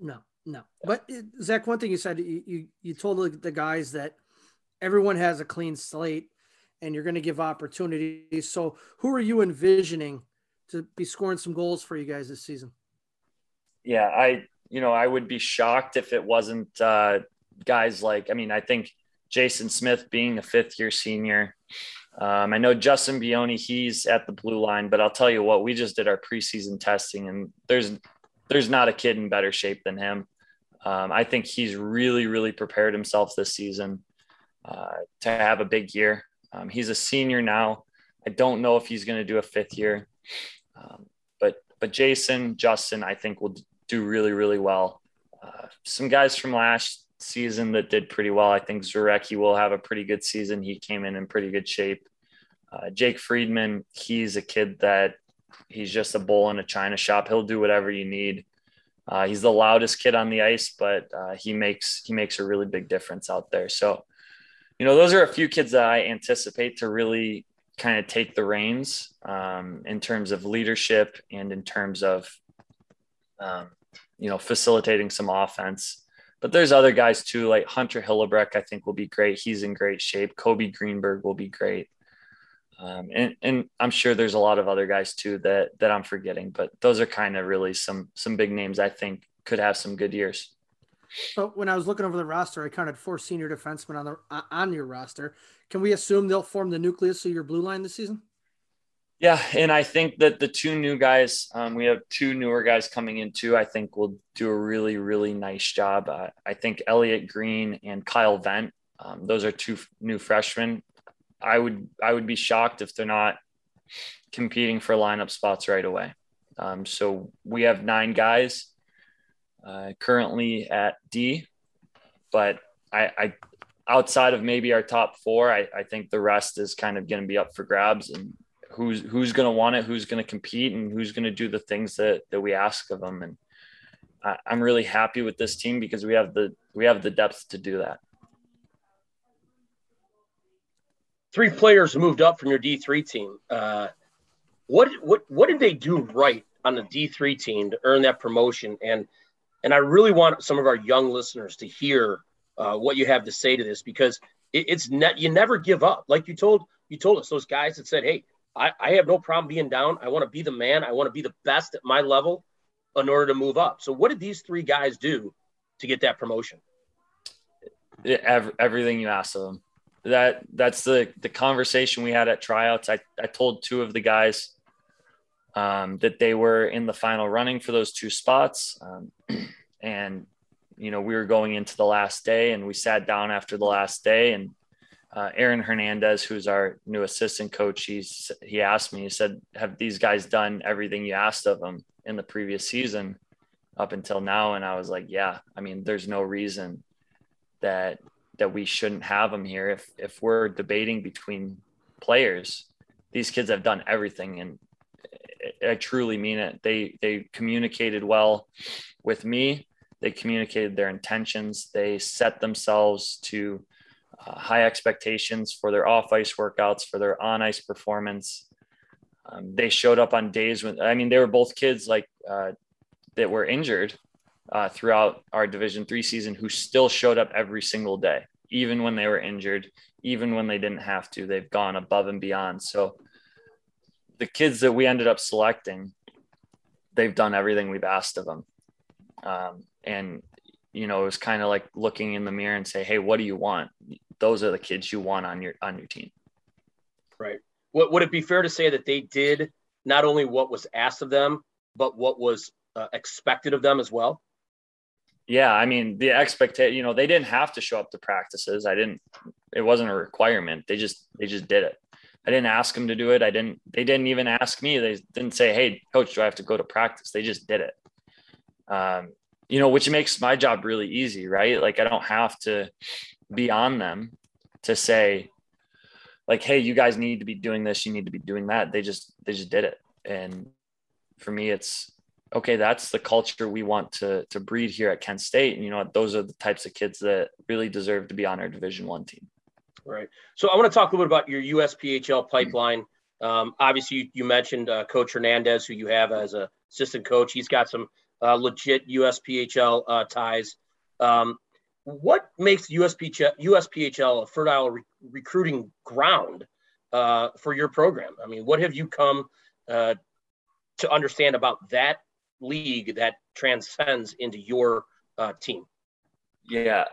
No, no. But uh, Zach, one thing you said, you you, you told the guys that everyone has a clean slate, and you're going to give opportunities. So, who are you envisioning to be scoring some goals for you guys this season? Yeah, I you know I would be shocked if it wasn't uh, guys like I mean I think Jason Smith being a fifth year senior um, I know Justin Bioni, he's at the blue line, but I'll tell you what, we just did our preseason testing, and there's there's not a kid in better shape than him. Um, I think he's really, really prepared himself this season uh, to have a big year. Um, he's a senior now. I don't know if he's going to do a fifth year, um, but but Jason, Justin, I think will do really, really well. Uh, some guys from last season that did pretty well. I think Zarecki will have a pretty good season. He came in in pretty good shape. Uh, Jake Friedman, he's a kid that he's just a bull in a china shop. He'll do whatever you need. Uh, he's the loudest kid on the ice, but uh, he makes he makes a really big difference out there. So, you know, those are a few kids that I anticipate to really kind of take the reins um, in terms of leadership and in terms of um, you know facilitating some offense. But there's other guys too, like Hunter Hillebreck, I think will be great. He's in great shape. Kobe Greenberg will be great. Um, and, and I'm sure there's a lot of other guys too that that I'm forgetting, but those are kind of really some some big names I think could have some good years. So when I was looking over the roster, I counted four senior defensemen on the on your roster. Can we assume they'll form the nucleus of your blue line this season? Yeah, and I think that the two new guys, um, we have two newer guys coming in too. I think will do a really, really nice job. Uh, I think Elliot Green and Kyle Vent, um, those are two new freshmen. I would I would be shocked if they're not competing for lineup spots right away. Um, so we have nine guys uh, currently at D, but I, I outside of maybe our top four, I, I think the rest is kind of going to be up for grabs and who's who's going to want it, who's going to compete, and who's going to do the things that that we ask of them. And I, I'm really happy with this team because we have the we have the depth to do that. Three players moved up from your D three team. Uh, what what what did they do right on the D three team to earn that promotion? And and I really want some of our young listeners to hear uh, what you have to say to this because it, it's net you never give up. Like you told you told us those guys that said, "Hey, I, I have no problem being down. I want to be the man. I want to be the best at my level in order to move up. So, what did these three guys do to get that promotion? everything you asked of them. That that's the the conversation we had at tryouts. I, I told two of the guys um, that they were in the final running for those two spots. Um, and, you know, we were going into the last day and we sat down after the last day and uh, Aaron Hernandez, who's our new assistant coach, he's, he asked me, he said, have these guys done everything you asked of them in the previous season up until now? And I was like, yeah, I mean, there's no reason that, that we shouldn't have them here. If, if we're debating between players, these kids have done everything and I truly mean it. They they communicated well with me. They communicated their intentions. They set themselves to uh, high expectations for their off ice workouts, for their on ice performance. Um, they showed up on days when I mean they were both kids like uh, that were injured uh, throughout our Division three season who still showed up every single day, even when they were injured, even when they didn't have to. They've gone above and beyond. So the kids that we ended up selecting, they've done everything we've asked of them. Um, and, you know, it was kind of like looking in the mirror and say, Hey, what do you want? Those are the kids you want on your, on your team. Right. What, would it be fair to say that they did not only what was asked of them, but what was uh, expected of them as well? Yeah, I mean the expectation. You know, they didn't have to show up to practices. I didn't. It wasn't a requirement. They just they just did it. I didn't ask them to do it. I didn't, they didn't even ask me. They didn't say, Hey, coach, do I have to go to practice? They just did it. Um, you know, which makes my job really easy, right? Like I don't have to be on them to say, like, hey, you guys need to be doing this, you need to be doing that. They just they just did it. And for me, it's okay, that's the culture we want to to breed here at Kent State. And you know, those are the types of kids that really deserve to be on our division one team. Right. So I want to talk a little bit about your USPHL pipeline. Um, obviously, you, you mentioned uh, Coach Hernandez, who you have as a assistant coach. He's got some uh, legit USPHL uh, ties. Um, what makes USPHL, USPHL a fertile re- recruiting ground uh, for your program? I mean, what have you come uh, to understand about that league that transcends into your uh, team? Yeah,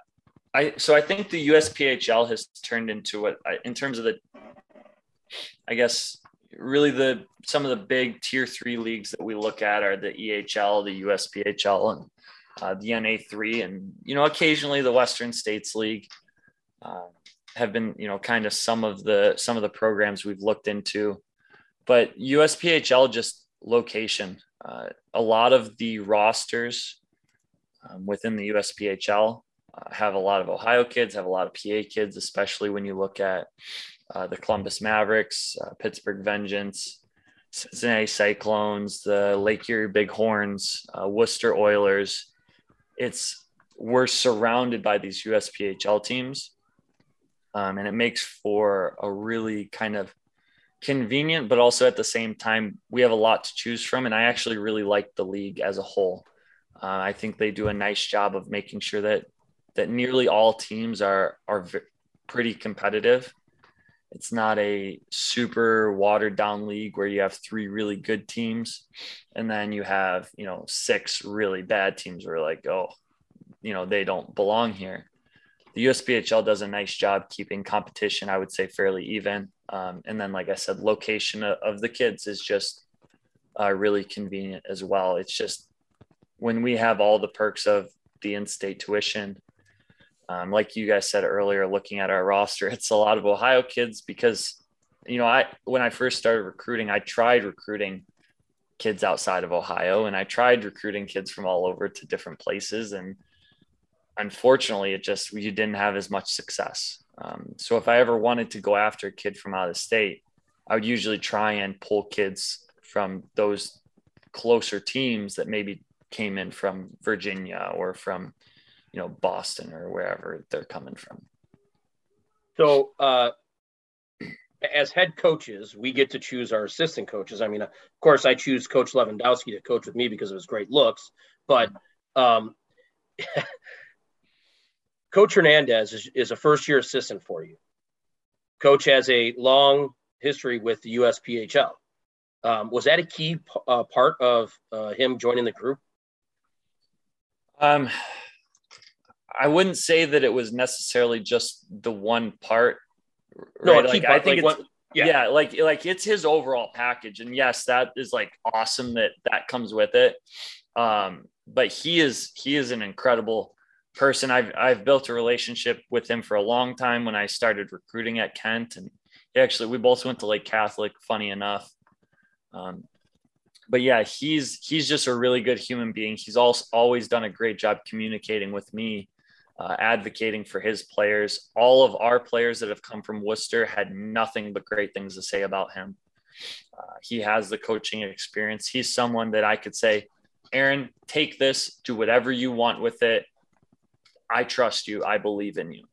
I so I think the USPHL has turned into what in terms of the I guess really the some of the big tier three leagues that we look at are the EHL, the USPHL, and uh, the NA3, and you know occasionally the Western States League uh, have been you know kind of some of the some of the programs we've looked into, but USPHL just location. Uh, a lot of the rosters um, within the USPHL uh, have a lot of Ohio kids, have a lot of PA kids, especially when you look at uh, the Columbus Mavericks, uh, Pittsburgh Vengeance, Cincinnati Cyclones, the Lake Erie Bighorns, uh, Wooster Oilers. It's we're surrounded by these USPHL teams, um, and it makes for a really kind of convenient, but also at the same time we have a lot to choose from. And I actually really like the league as a whole. Uh, I think they do a nice job of making sure that that nearly all teams are are pretty competitive. It's not a super watered down league where you have three really good teams and then you have, you know, six really bad teams where like, oh, you know, they don't belong here. The USPHL does a nice job keeping competition, I would say, fairly even. Um, and then, like I said, location of, of the kids is just uh, really convenient as well. It's just when we have all the perks of the in-state tuition um, like you guys said earlier, looking at our roster, it's a lot of Ohio kids because, you know, I when I first started recruiting, I tried recruiting kids outside of Ohio and I tried recruiting kids from all over to different places. And unfortunately, it just, you didn't have as much success. Um, so if I ever wanted to go after a kid from out of state, I would usually try and pull kids from those closer teams that maybe came in from Virginia or from you know Boston or wherever they're coming from. So, uh, as head coaches, we get to choose our assistant coaches. I mean, of course, I choose Coach Lewandowski to coach with me because of his great looks, but um, Coach Hernandez is, is a first year assistant for you. Coach has a long history with the USPHL. Um, was that a key uh, part of uh, him joining the group? Um, I wouldn't say that it was necessarily just the one part. No, right? keep like, I think like it's, Yeah. yeah. like like it's his overall package, and yes, that is like awesome that that comes with it. Um, but he is he is an incredible person. I've I've built a relationship with him for a long time when I started recruiting at Kent, and actually we both went to Lake Catholic. Funny enough, um, but yeah, he's he's just a really good human being. He's also always done a great job communicating with me, uh, advocating for his players. All of our players that have come from Wooster had nothing but great things to say about him. Uh, he has the coaching experience. He's someone that I could say, Aaron, take this, do whatever you want with it. I trust you. I believe in you.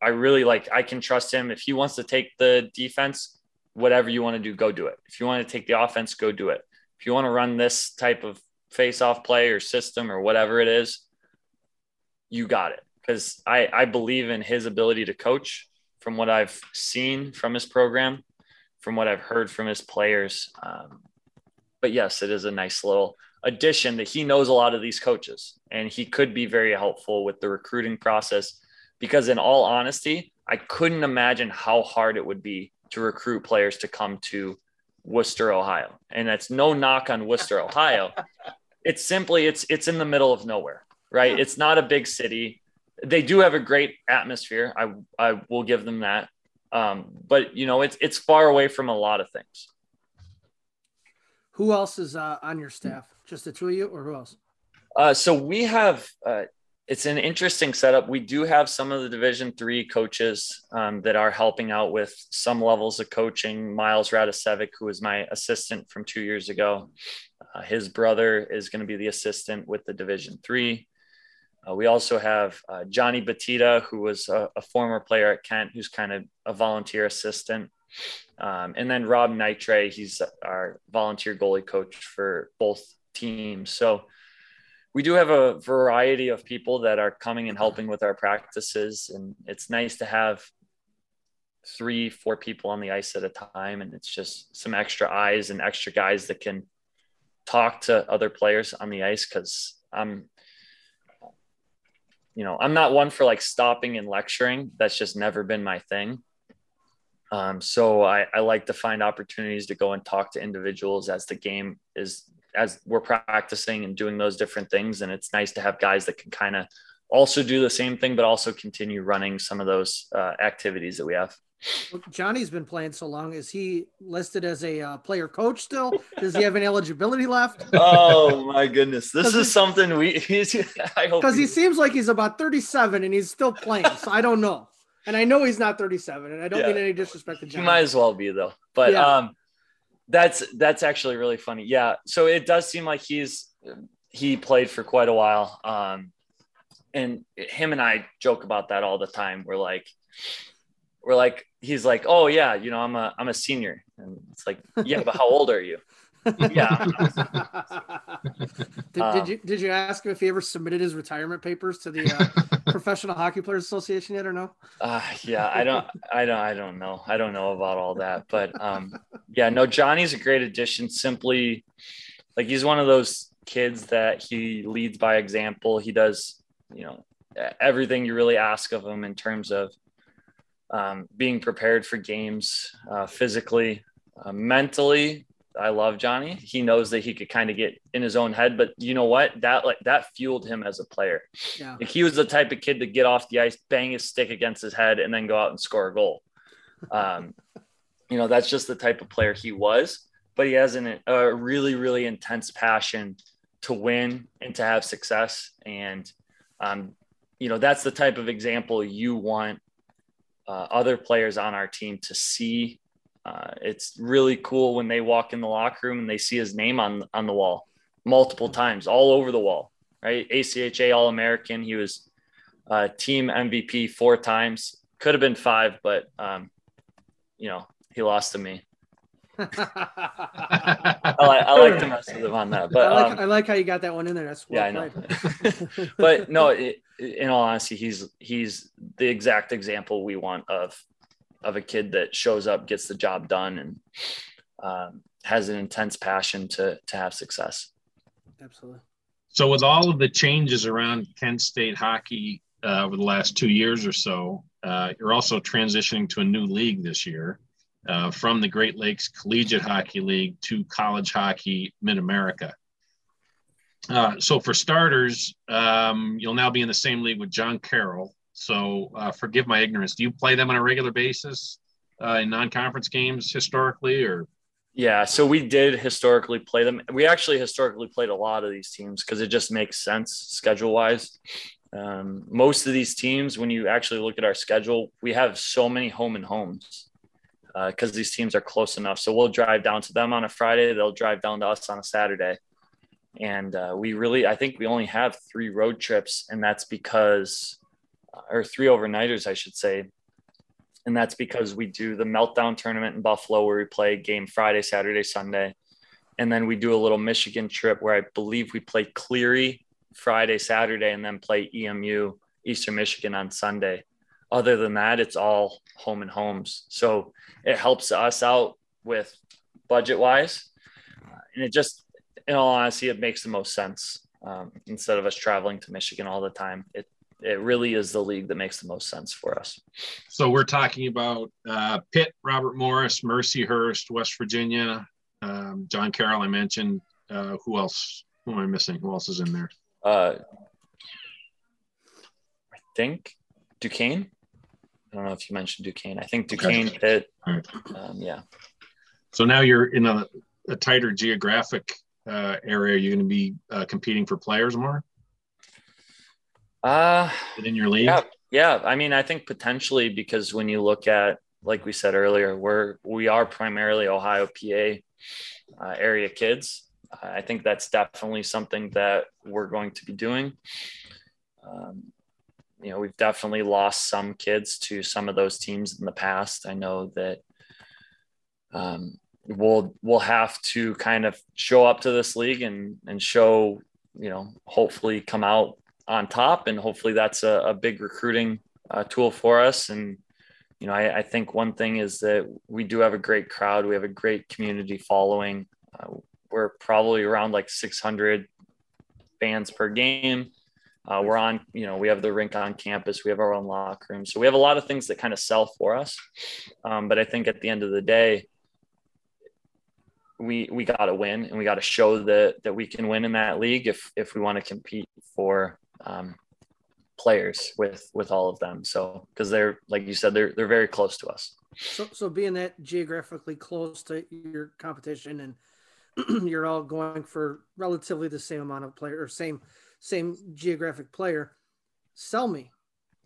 I really like, I can trust him. If he wants to take the defense, whatever you want to do, go do it. If you want to take the offense, go do it. If you want to run this type of face off play or system or whatever it is, you got it. Because I, I believe in his ability to coach from what I've seen from his program, from what I've heard from his players. Um, but yes, it is a nice little addition that he knows a lot of these coaches and he could be very helpful with the recruiting process. Because in all honesty i couldn't imagine how hard it would be to recruit players to come to Wooster ohio. And that's no knock on Wooster ohio. It's simply it's it's in the middle of nowhere right? It's not a big city. They do have a great atmosphere. I i will give them that. Um, but you know it's it's far away from a lot of things. Who else is uh, on your staff? Just the two of you, or who else? Uh, so we have uh, it's an interesting setup. We do have some of the Division three coaches um, that are helping out with some levels of coaching. Miles Radasevic, who was my assistant from two years ago, uh, his brother is going to be the assistant with the Division three. Uh, we also have uh, Johnny Batita, who was a, a, former player at Kent, who's kind of a volunteer assistant. Um, and then Rob Nitre, he's our volunteer goalie coach for both teams. So we do have a variety of people that are coming and helping with our practices. And it's nice to have three, four people on the ice at a time. And it's just some extra eyes and extra guys that can talk to other players on the ice. Cause I'm, you know, I'm not one for like stopping and lecturing. That's just never been my thing. Um, so I, I like to find opportunities to go and talk to individuals as the game is as we're practicing and doing those different things. And it's nice to have guys that can kind of also do the same thing, but also continue running some of those uh, activities that we have. Johnny's been playing so long. Is he listed as a uh, player coach still? Does he have any eligibility left? oh my goodness, this is something we. I hope because he seems like he's about thirty-seven and he's still playing. So I don't know, and I know he's not thirty-seven, and I don't yeah. mean any disrespect to Johnny. He might as well be though, but yeah. um, that's that's actually really funny. Yeah, so it does seem like he's he played for quite a while. Um, and him and I joke about that all the time. We're like, we're like, he's like, oh yeah, you know, I'm a I'm a senior, and it's like, yeah, but how old are you? Yeah. did, did, you did you ask him if he ever submitted his retirement papers to the uh, Professional Hockey Players Association yet or no? Uh, yeah, I don't, I don't, I don't know. I don't know about all that, but um, yeah, no, Johnny's a great addition. Simply, like he's one of those kids that he leads by example. He does, you know, everything you really ask of him in terms of um, being prepared for games uh, physically, uh, mentally. I love Johnny. He knows that he could kind of get in his own head, but you know what? That like that fueled him as a player. Yeah. Like, he was the type of kid to get off the ice, bang his stick against his head, and then go out and score a goal. Um, you know, that's just the type of player he was. But he has an, a really, really intense passion to win and to have success. And um, you know, that's the type of example you want uh, other players on our team to see uh, it's really cool when they walk in the locker room and they see his name on on the wall multiple times, all over the wall. Right, ACHA All American. He was uh, team MVP four times. Could have been five, but um, you know he lost to me. I, like, I like to mess with him on that, but I like, um, I like how you got that one in there. That's well yeah, I know. but no, it, in all honesty, he's he's the exact example we want of of a kid that shows up, gets the job done, and um, has an intense passion to to have success. Absolutely. So, with all of the changes around Kent State hockey, uh, over the last two years or so. Uh, you're also transitioning to a new league this year uh, from the Great Lakes Collegiate Hockey League to College Hockey Mid America. Uh, so, for starters, um, you'll now be in the same league with John Carroll. So, uh, forgive my ignorance. Do you play them on a regular basis uh, in non conference games historically, or? Yeah, so we did historically play them. We actually historically played a lot of these teams because it just makes sense schedule wise. Um, most of these teams, when you actually look at our schedule, we have so many home and homes because uh, these teams are close enough. So we'll drive down to them on a Friday. They'll drive down to us on a Saturday. And uh, we really, I think we only have three road trips, and that's because, or three overnighters, I should say. And that's because we do the meltdown tournament in Buffalo where we play game Friday, Saturday, Sunday. And then we do a little Michigan trip where I believe we play Cleary Friday, Saturday, and then play EMU, Eastern Michigan on Sunday other than that, it's all home and homes. So it helps us out with budget wise. And it just, in all honesty, it makes the most sense um, instead of us traveling to Michigan all the time. It, it really is the league that makes the most sense for us. So we're talking about uh, Pitt, Robert Morris, Mercyhurst, West Virginia, um, John Carroll. I mentioned. Uh, who else? Who am I missing? Who else is in there? Uh, I think Duquesne. I don't know if you mentioned Duquesne. I think Duquesne okay. Pitt. Right. Um, yeah. So now you're in a, a tighter geographic uh, area. You're going to be uh, competing for players more. Uh, within your league. Yeah, yeah. I mean, I think potentially because when you look at, like we said earlier, we're we are primarily Ohio PA uh, area kids. I think that's definitely something that we're going to be doing. Um, you know, we've definitely lost some kids to some of those teams in the past. I know that um, we'll we'll have to kind of show up to this league and and show, you know, hopefully come out on top, and hopefully that's a, a big recruiting uh, tool for us. And you know, I, I, think one thing is that we do have a great crowd. We have a great community following. Uh, we're probably around like 600 fans per game. Uh, we're on, you know, we have the rink on campus, we have our own locker room. So we have a lot of things that kind of sell for us. Um, but I think at the end of the day, we we got to win and we got to show that that we can win in that league if if we want to compete for um, players with with all of them. So because they're like you said, they're they're very close to us. So so being that geographically close to your competition and you're all going for relatively the same amount of player or same same geographic player. Sell me.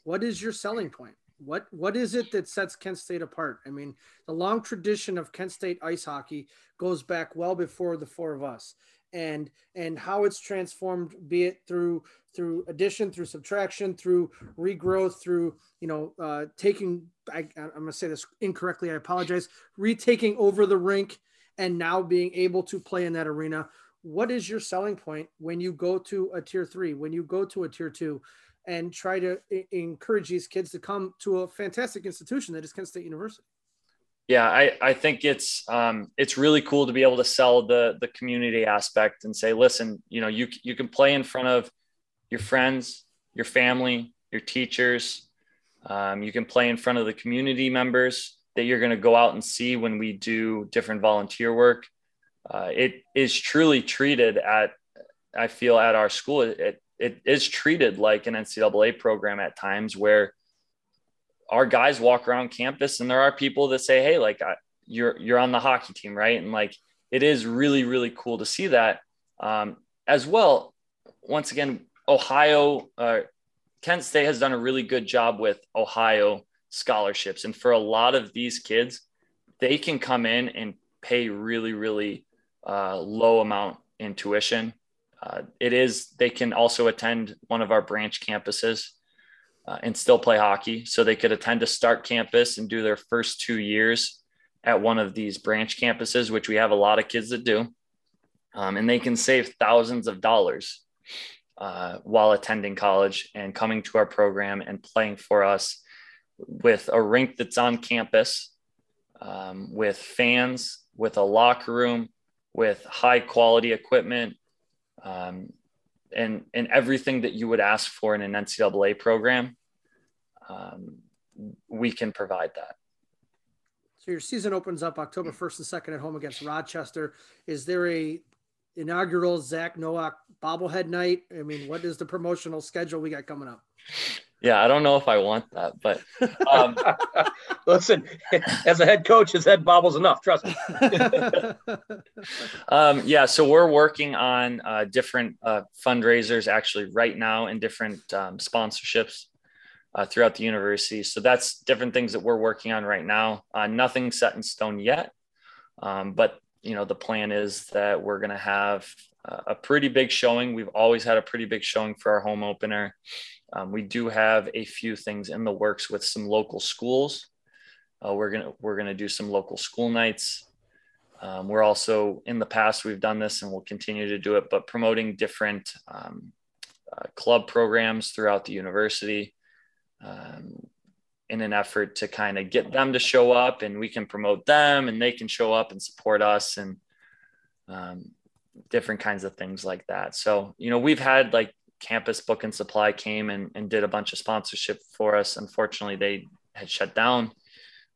What is your selling point? What what is it that sets Kent State apart? I mean, the long tradition of Kent State ice hockey goes back well before the four of us. And and how it's transformed, be it through through addition, through subtraction, through regrowth, through you know uh, taking. I, I'm going to say this incorrectly. I apologize. Retaking over the rink and now being able to play in that arena what is your selling point when you go to a tier three, when you go to a tier two, and try to encourage these kids to come to a fantastic institution that is Kent State University? Yeah, I, I think it's um, it's really cool to be able to sell the the community aspect and say, listen, you know, you you can play in front of your friends, your family, your teachers. Um, you can play in front of the community members that you're going to go out and see when we do different volunteer work uh, it is truly treated at I feel at our school it it is treated like an NCAA program at times where our guys walk around campus and there are people that say hey like I, you're you're on the hockey team right? And like it is really really cool to see that. Um, as well once again Ohio uh, Kent State has done a really good job with Ohio scholarships. And for a lot of these kids they can come in and pay really really uh, low amount in tuition. Uh, it is, they can also attend one of our branch campuses uh, and still play hockey. So they could attend a start campus and do their first two years at one of these branch campuses, which we have a lot of kids that do. Um, and they can save thousands of dollars uh, while attending college and coming to our program and playing for us with a rink that's on campus, um, with fans, with a locker room, with high quality equipment. Um, and and everything that you would ask for in an NCAA program, um, we can provide that. So your season opens up October 1st and 2nd at home against Rochester. Is there a inaugural Zach Nowak bobblehead night? I mean, what is the promotional schedule we got coming up? Yeah, I don't know if I want that, but um, listen, as a head coach, his head bobbles enough. Trust me. um, yeah, so we're working on uh, different uh, fundraisers actually right now and different um, sponsorships uh, throughout the university. So that's different things that we're working on right now. Uh, nothing set in stone yet, um, but you know the plan is that we're going to have a pretty big showing. We've always had a pretty big showing for our home opener. Um, we do have a few things in the works with some local schools. Uh, we're gonna we're gonna do some local school nights. Um, we're also in the past we've done this and we'll continue to do it, but promoting different um, uh, club programs throughout the university um, in an effort to kind of get them to show up and we can promote them and they can show up and support us and um, different kinds of things like that. So you know we've had like campus book and supply came and, and did a bunch of sponsorship for us unfortunately they had shut down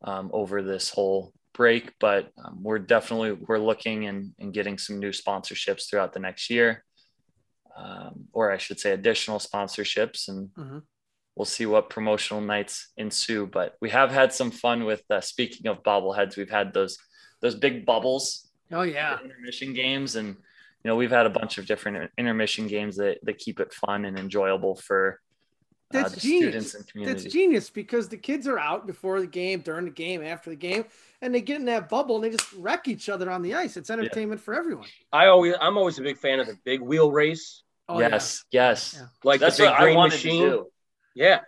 um, over this whole break but um, we're definitely we're looking and, and getting some new sponsorships throughout the next year um, or i should say additional sponsorships and mm-hmm. We'll see what promotional nights ensue but we have had some fun with uh, speaking of bobbleheads we've had those those big bubbles oh yeah intermission games and you know, we've had a bunch of different intermission games that, that keep it fun and enjoyable for uh, that's genius. That's genius because the kids are out before the game, during the game, after the game, and they get in that bubble and they just wreck each other on the ice. It's entertainment yeah. for everyone. I always, I'm always a big fan of the big wheel race. Oh, yes, yeah. yes, yeah. like that's the big green machine. Yeah,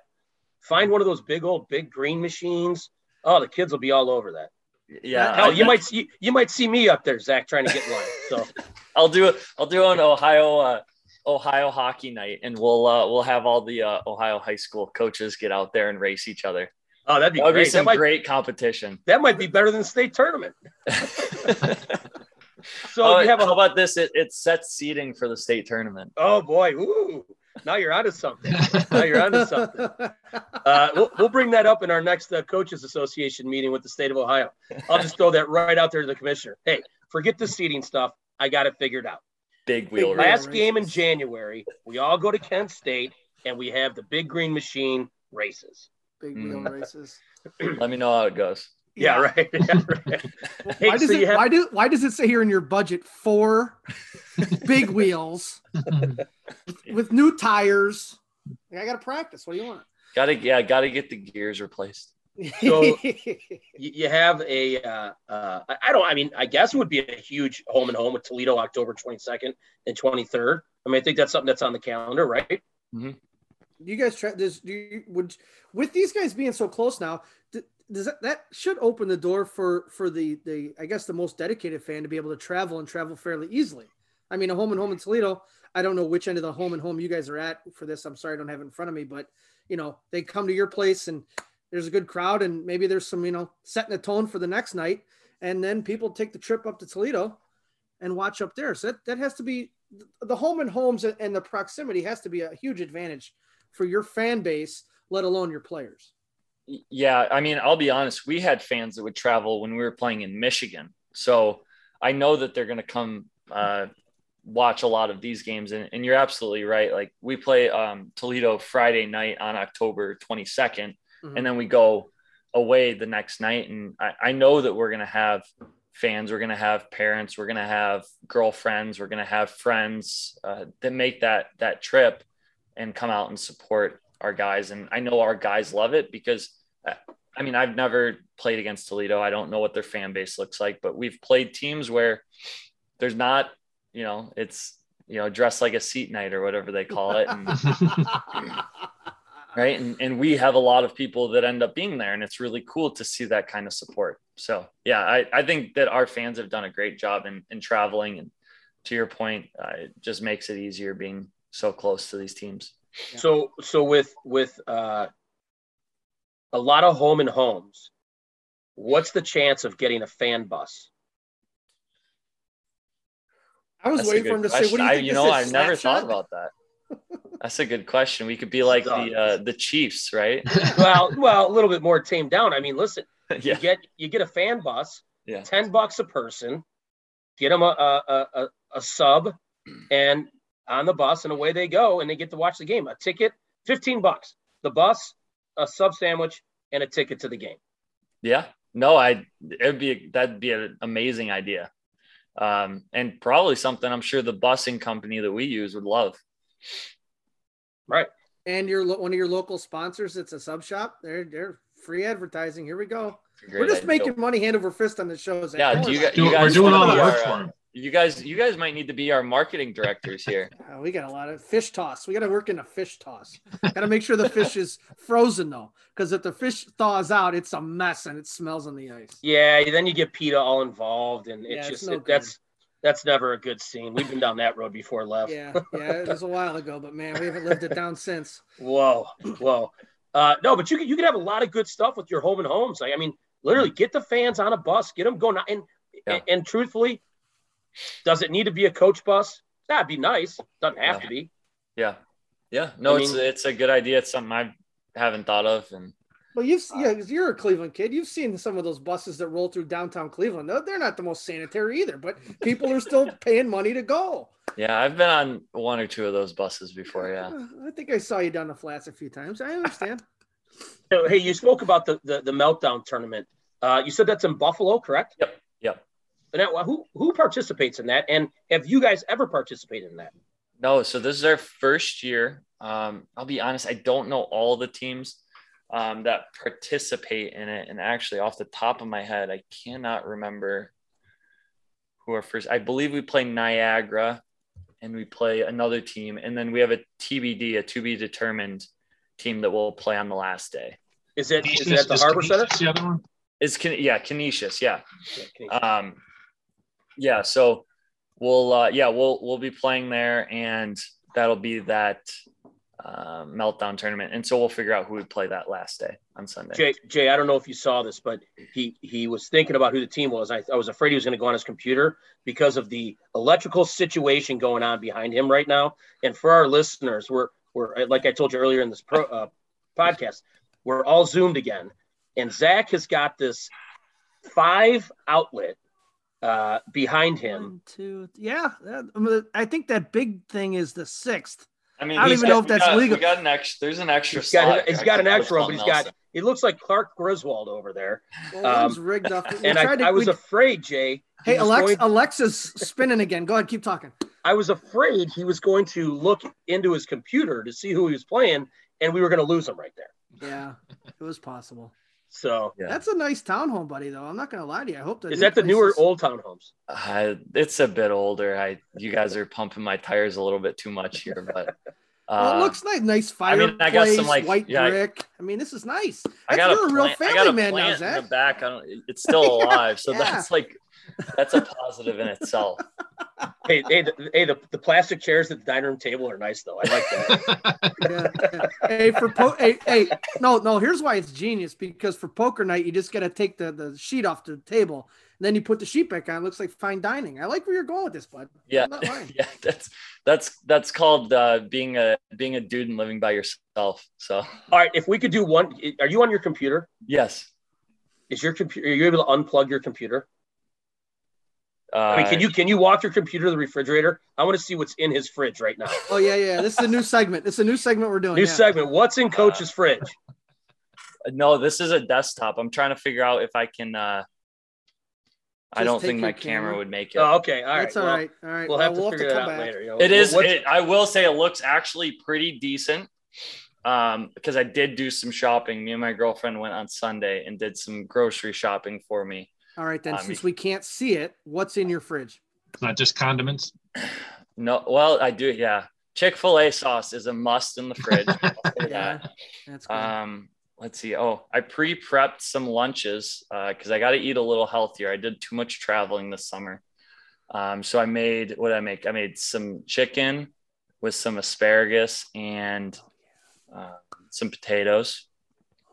find one of those big old big green machines. Oh, the kids will be all over that. Yeah, hell, you might see you might see me up there, Zach, trying to get one. So I'll do it. I'll do an Ohio uh, Ohio hockey night, and we'll uh, we'll have all the uh, Ohio high school coaches get out there and race each other. Oh, that'd be that would great. be some might, great competition. That might be better than state tournament. so oh, you have a, how about this? It, it sets seating for the state tournament. Oh boy, Ooh, now you're onto something. now you're onto something. Uh, we'll, we'll bring that up in our next uh, coaches association meeting with the state of Ohio. I'll just throw that right out there to the commissioner. Hey, forget the seating stuff. I got it figured out. Big wheel. Last game in January, we all go to Kent State and we have the big green machine races. Big wheel mm. races. Let me know how it goes. Yeah, yeah. right. Yeah, right. hey, why does so it have... why do why does it say here in your budget four big wheels with new tires? I got to practice. What do you want? Got to yeah, got to get the gears replaced. So you have a, uh, uh, I don't, I mean, I guess it would be a huge home and home with Toledo October 22nd and 23rd. I mean, I think that's something that's on the calendar, right? Mm-hmm. Do you guys try this? Do you would with these guys being so close now? Does that, that should open the door for for the the I guess the most dedicated fan to be able to travel and travel fairly easily. I mean, a home and home in Toledo. I don't know which end of the home and home you guys are at for this. I'm sorry, I don't have it in front of me, but you know, they come to your place and there's a good crowd and maybe there's some, you know, setting the tone for the next night. And then people take the trip up to Toledo and watch up there. So that, that has to be the home and homes and the proximity has to be a huge advantage for your fan base, let alone your players. Yeah. I mean, I'll be honest, we had fans that would travel when we were playing in Michigan. So I know that they're going to come uh, watch a lot of these games. And, and you're absolutely right. Like we play um, Toledo Friday night on October 22nd mm-hmm. and then we go away the next night. And I, I know that we're going to have fans, we're going to have parents, we're going to have girlfriends, we're going to have friends uh, that make that that trip and come out and support our guys. And I know our guys love it because. Uh, I mean, I've never played against Toledo. I don't know what their fan base looks like, but we've played teams where there's not, you know, it's you know, dressed like a seat night or whatever they call it. And, right and, and we have a lot of people that end up being there and it's really cool to see that kind of support so yeah i, I think that our fans have done a great job in, in traveling and to your point uh, it just makes it easier being so close to these teams so so with with uh, a lot of home and homes what's the chance of getting a fan bus I was That's waiting for him to say, "What do you I- you know, I've never thought about that. That's a good question. We could be like the uh, the Chiefs, right? well, well, a little bit more tamed down. I mean, listen, you get you get a fan bus, yeah, ten bucks a person, get them a a, a a sub, and on the bus, and away they go, and they get to watch the game. A ticket, fifteen bucks. The bus, a sub sandwich, and a ticket to the game. yeah. No, I it'd be that'd be an amazing idea, um, and probably something I'm sure the busing company that we use would love. Right. And your lo- one of your local sponsors, it's a sub shop. They're they're free advertising. Here we go. We're just idea. making money hand over fist on the shows. Yeah, Don't do you guys- about it. Do- we're doing all the work for uh, him. You guys, you guys might need to be our marketing directors here. Uh, we got a lot of fish toss. We got to work in a fish toss. got to make sure the fish is frozen though, because if the fish thaws out, it's a mess and it smells on the ice. Yeah, then you get PETA all involved, and Yeah, it's it's just no it- that's that's never a good scene. We've been down that road before, left. Yeah, yeah, it was a while ago, but man, we haven't lived it down since. Whoa, whoa. Uh, no, but you could you could have a lot of good stuff with your home and homes. Like, I mean, literally, get the fans on a bus, get them going. And Yeah. and, and truthfully, does it need to be a coach bus? That'd be nice. Doesn't have Yeah. to be. Yeah, yeah. No, I it's mean- it's a good idea. It's something I haven't thought of, and Well, you've yeah, 'cause you're a Cleveland kid. You've seen some of those buses that roll through downtown Cleveland. They're, they're not the most sanitary either, but people are still paying money to go. yeah, I've been on one or two of those buses before. Yeah, Uh, I think I saw you down the flats a few times. I understand. So, hey, you spoke about the the, the meltdown tournament. Uh, you said that's in Buffalo, correct? Yep, yep. And that, who who participates in that? And have you guys ever participated in that? No, so this is our first year. Um, I'll be honest, I don't know all the teams um, that participate in it. And actually, off the top of my head, I cannot remember who our first. I believe we play Niagara, and we play another team, and then we have a TBD, a to be determined team that will play on the last day. Is it is it Canisius- at the is Harbor Center? Canisius The other one? It's Can- yeah, Canisius, yeah. Yeah, can um yeah so we'll uh yeah we'll we'll be playing there and that'll be that uh, meltdown tournament and so we'll figure out who we play that last day on sunday Jay, Jay, I don't know if you saw this, but he he was thinking about who the team was. I, I was afraid he was going to go on his computer because of the electrical situation going on behind him right now. And for our listeners, we're we're like I told you earlier in this pro, uh, podcast, we're all zoomed again, and Zach has got this five outlet uh, behind him. One, two, yeah. that- I mean, I think that big thing is the sixth. i mean I don't even got- know if we that's got- legal. we got an extra there's an extra He's got slot. he's I got an extra one, but he's something got else he looks like Clark Griswold over there. Well, Um, one's rigged up. We And I, to- I was we- afraid, Jay. hey, was Alex, going- Alexa's spinning again. Go ahead, keep talking. I was afraid he was going to look into his computer to see who he was playing, and we were going to lose him right there. Yeah, it was possible. So, Yeah. That's a nice townhome, buddy. Though I'm not gonna lie to you. I hope that is that the newer old townhomes? Uh, it's a bit older i you guys are pumping my tires a little bit too much here but Well, uh, it looks nice. Nice I fireplace, mean, I got some, like- white yeah, brick. I mean, this is nice. I got a you're a real plant, I family got a man now, plant in the back. I don't. It's still alive, so Yeah. that's like that's a positive in itself. hey, hey, the, hey, the, the plastic chairs at the dining room table are nice though. I like that. yeah, yeah. Hey, for po- hey, hey, no, no. Here's why it's genius because for poker night, you just got to take the, the sheet off the table, and then you put the sheet back on. It looks like fine dining. I like where you're going with this, bud. Yeah, I'm not lying. yeah. That's that's that's called uh, being a being a dude and living by yourself. So All right, if we could do one, are you on your computer? yes. Is your computer? Are you able to unplug your computer? Uh, I mean, can you can you walk your computer to the refrigerator? I want to see what's in his fridge right now. Oh yeah, yeah. This is a new segment. This is a new segment we're doing. New yeah. segment. What's in Coach's fridge? No, this is a desktop. I'm trying to figure out if I can. uh I don't think my camera camera. would make it. Oh, okay, all right. That's all well, right. All right. We'll Well, have to we'll figure that out back. later. you know. It is. What's- It, I will say it looks actually pretty decent. Um, because I did do some shopping. Me and my girlfriend went on Sunday and did some grocery shopping for me. All right, then. Um, Since we can't see it, what's in your fridge? It's not just condiments. No, well, I do. Yeah, Chick Fil A sauce is a must in the fridge. Yeah, that. that's good. Um, let's see. Oh, I pre-prepped some lunches because I got to eat a little healthier. I did too much traveling this summer. Um, so I made what did I make? I made some chicken with some asparagus and uh, some potatoes,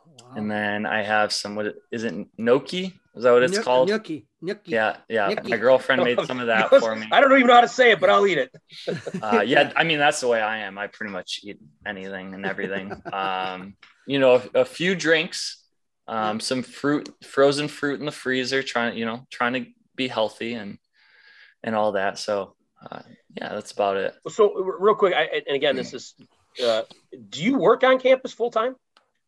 wow. and then I have some. What is it? Gnocchi? Is that what it's Gnocchi- called? Gnocchi. Gnocchi. Yeah, yeah. Gnocchi. My girlfriend made some of that for me. I don't even know how to say it, but I'll eat it. Uh, yeah, I mean that's the way I am. I pretty much eat anything and everything. Um, you know, a, a few drinks, um, some fruit, frozen fruit in the freezer. Trying, you know, trying to be healthy and and all that. So uh, yeah, that's about it. So, real quick, I, and again, this is. Uh, do you work on campus full time?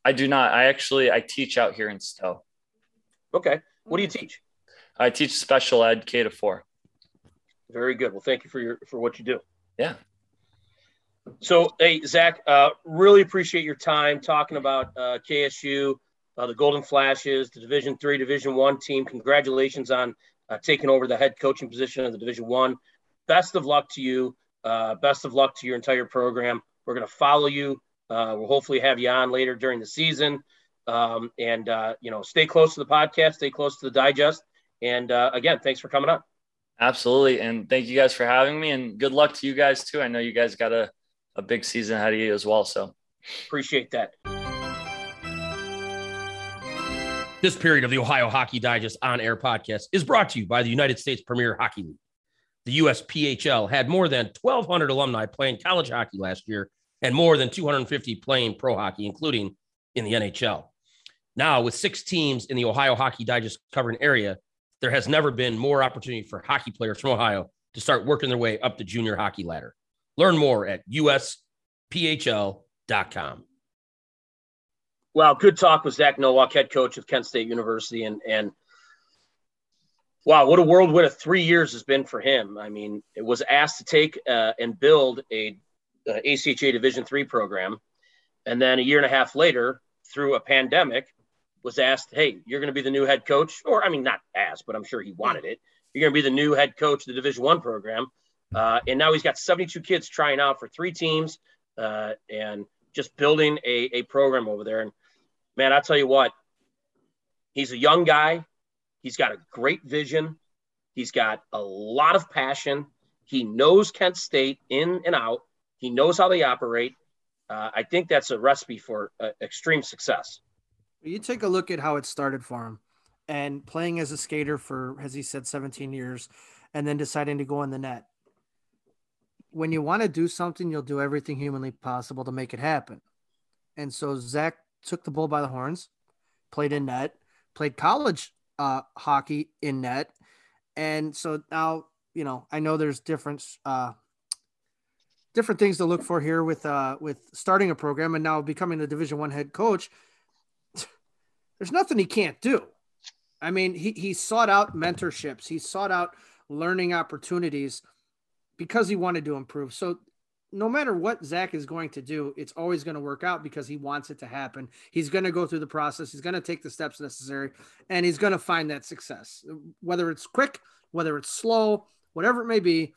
I do not. I actually I teach out here in Stow. Okay. What do you teach? I teach special ed K to four. Very good. Well, thank you for your for what you do. Yeah. So, hey, Zach, uh, really appreciate your time talking about uh, KSU, uh, the Golden Flashes, the Division Three, Division One team. Congratulations on uh, taking over the head coaching position of the Division One. Best of luck to you. Uh, best of luck to your entire program. We're going to follow you. Uh, we'll hopefully have you on later during the season. Um, and uh, you know, stay close to the podcast, stay close to the digest. And uh, again, thanks for coming on. Absolutely. And thank you guys for having me and good luck to you guys too. I know you guys got a, a big season ahead of you as well. So Appreciate that. This period of the Ohio Hockey Digest on air podcast is brought to you by the United States Premier Hockey League. The USPHL had more than 1,200 alumni playing college hockey last year and more than 250 playing pro hockey, including in the NHL. Now, with six teams in the Ohio Hockey Digest covering area, there has never been more opportunity for hockey players from Ohio to start working their way up the junior hockey ladder. Learn more at usphl.com. Wow, good talk with Zach Nowak, head coach of Kent State University, and and wow, what a whirlwind of three years has been for him. I mean, it was asked to take uh, and build a, a ACHA Division three program, and then a year and a half later, through a pandemic, was asked, "Hey, you're going to be the new head coach," or I mean, not asked, but I'm sure he wanted it. You're going to be the new head coach of the Division one program, uh, and now he's got 72 kids trying out for three teams, uh, and just building a, a program over there. And man, I tell you what, he's a young guy. He's got a great vision. He's got a lot of passion. He knows Kent State in and out. He knows how they operate. Uh, I think that's a recipe for uh, extreme success. You take a look at how it started for him and playing as a skater for, as he said, 17 years, and then deciding to go in the net. When you want to do something, you'll do everything humanly possible to make it happen. And so Zach took the bull by the horns, played in net, played college uh, hockey in net. And so now, you know, I know there's different uh, different things to look for here with uh, with starting a program and now becoming a Division One head coach. There's nothing he can't do. I mean, he he sought out mentorships, he sought out learning opportunities because he wanted to improve. So no matter what Zach is going to do, it's always going to work out because he wants it to happen. He's going to go through the process. He's going to take the steps necessary and he's going to find that success, whether it's quick, whether it's slow, whatever it may be.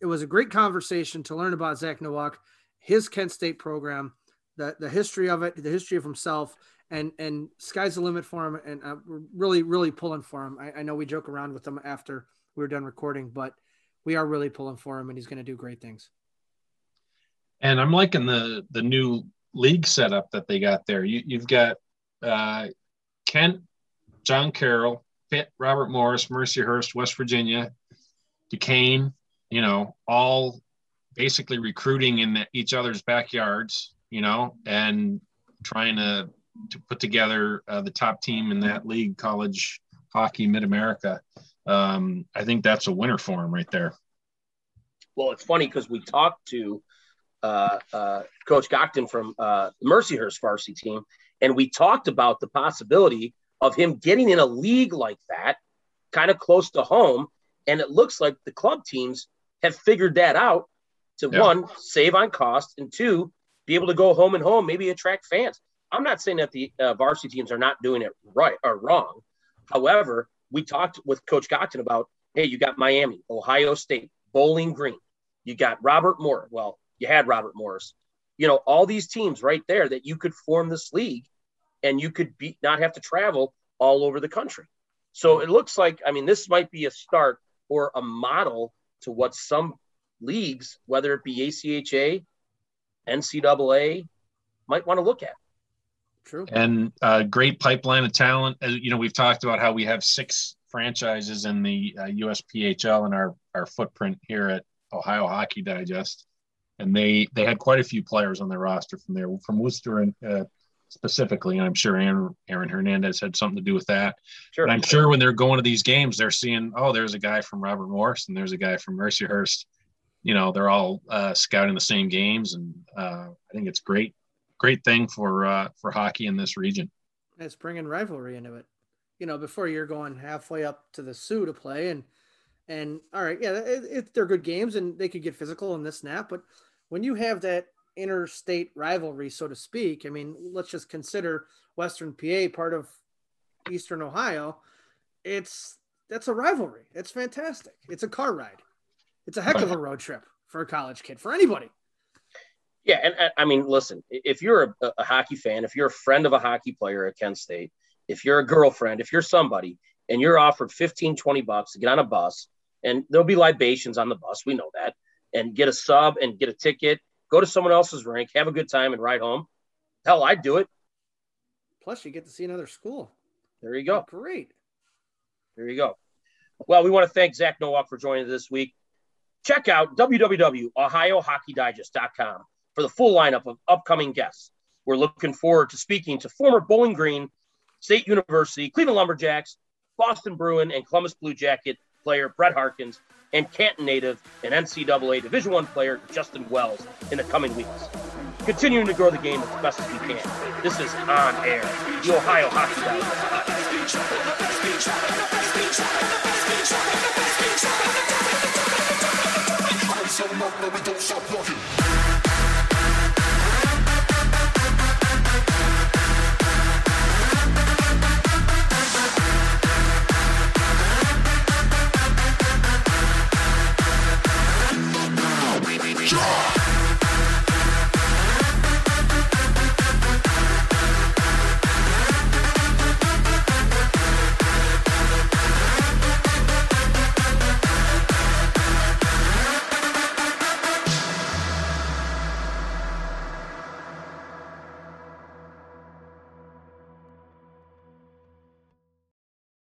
It was a great conversation to learn about Zach Nowak, his Kent State program, the, the history of it, the history of himself, and and sky's the limit for him. And uh, we're really, really pulling for him. I, I know we joke around with him after we were done recording, but we are really pulling for him, and he's going to do great things. And I'm liking the the new league setup that they got there. You, you've got uh, Kent, John Carroll, Pitt, Robert Morris, Mercyhurst, West Virginia, Duquesne. You know, all basically recruiting in the, each other's backyards. You know, and trying to to put together uh, the top team in that league, college hockey, Mid America. Um, I think that's a winner for him right there. Well, it's funny because we talked to uh, uh, Coach Gotkin from uh, the Mercyhurst varsity team, and we talked about the possibility of him getting in a league like that, kind of close to home. And it looks like the club teams have figured that out to Yeah. one, save on cost, and two, be able to go home and home, maybe attract fans. I'm not saying that the uh, varsity teams are not doing it right or wrong. However, we talked with Coach Gotkin about, hey, you got Miami, Ohio State, Bowling Green, you got Robert Moore. Well, you had Robert Morris. You know, all these teams right there that you could form this league and you could be not have to travel all over the country. So it looks like, I mean, this might be a start or a model to what some leagues, whether it be ACHA, NCAA, might want to look at. True. and uh, great pipeline of talent. As you know, we've talked about how we have six franchises in the uh, USPHL and our our footprint here at Ohio Hockey Digest, and they they had quite a few players on their roster from there, from Wooster and uh, specifically. And I'm sure Aaron, Aaron Hernandez had something to do with that. Sure. But I'm sure when they're going to these games, they're seeing, oh, there's a guy from Robert Morris and there's a guy from Mercyhurst. You know, they're all uh, scouting the same games, and uh, I think it's great, great thing for uh, for hockey in this region. It's bringing rivalry into it. You know, before you're going halfway up to the Soo to play, and and all right, yeah, it, it, they're good games, and they could get physical in this snap, but when you have that interstate rivalry, so to speak. I mean, let's just consider Western PA part of Eastern Ohio. It's that's a rivalry. It's fantastic. It's a car ride. It's a heck of a road trip for a college kid, for anybody. Yeah, and, I mean, listen, if you're a, a hockey fan, if you're a friend of a hockey player at Kent State, if you're a girlfriend, if you're somebody, and you're offered 15, 20 bucks to get on a bus, and there'll be libations on the bus, we know that, and get a sub and get a ticket go to someone else's rink, have a good time, and ride home. Hell, I'd do it. Plus, you get to see another school. There you go. Oh, great. There you go. Well, we want to thank Zach Nowak for joining us this week. Check out www.ohiohockeydigest.com for the full lineup of upcoming guests. We're looking forward to speaking to former Bowling Green, State University, Cleveland Lumberjacks, Boston Bruin, and Columbus Blue Jacket player Brett Harkins and Canton native and NCAA Division One player Justin Wells in the coming weeks. Continuing to grow the game as best as we can. This is on air, the Ohio Hockey Digest.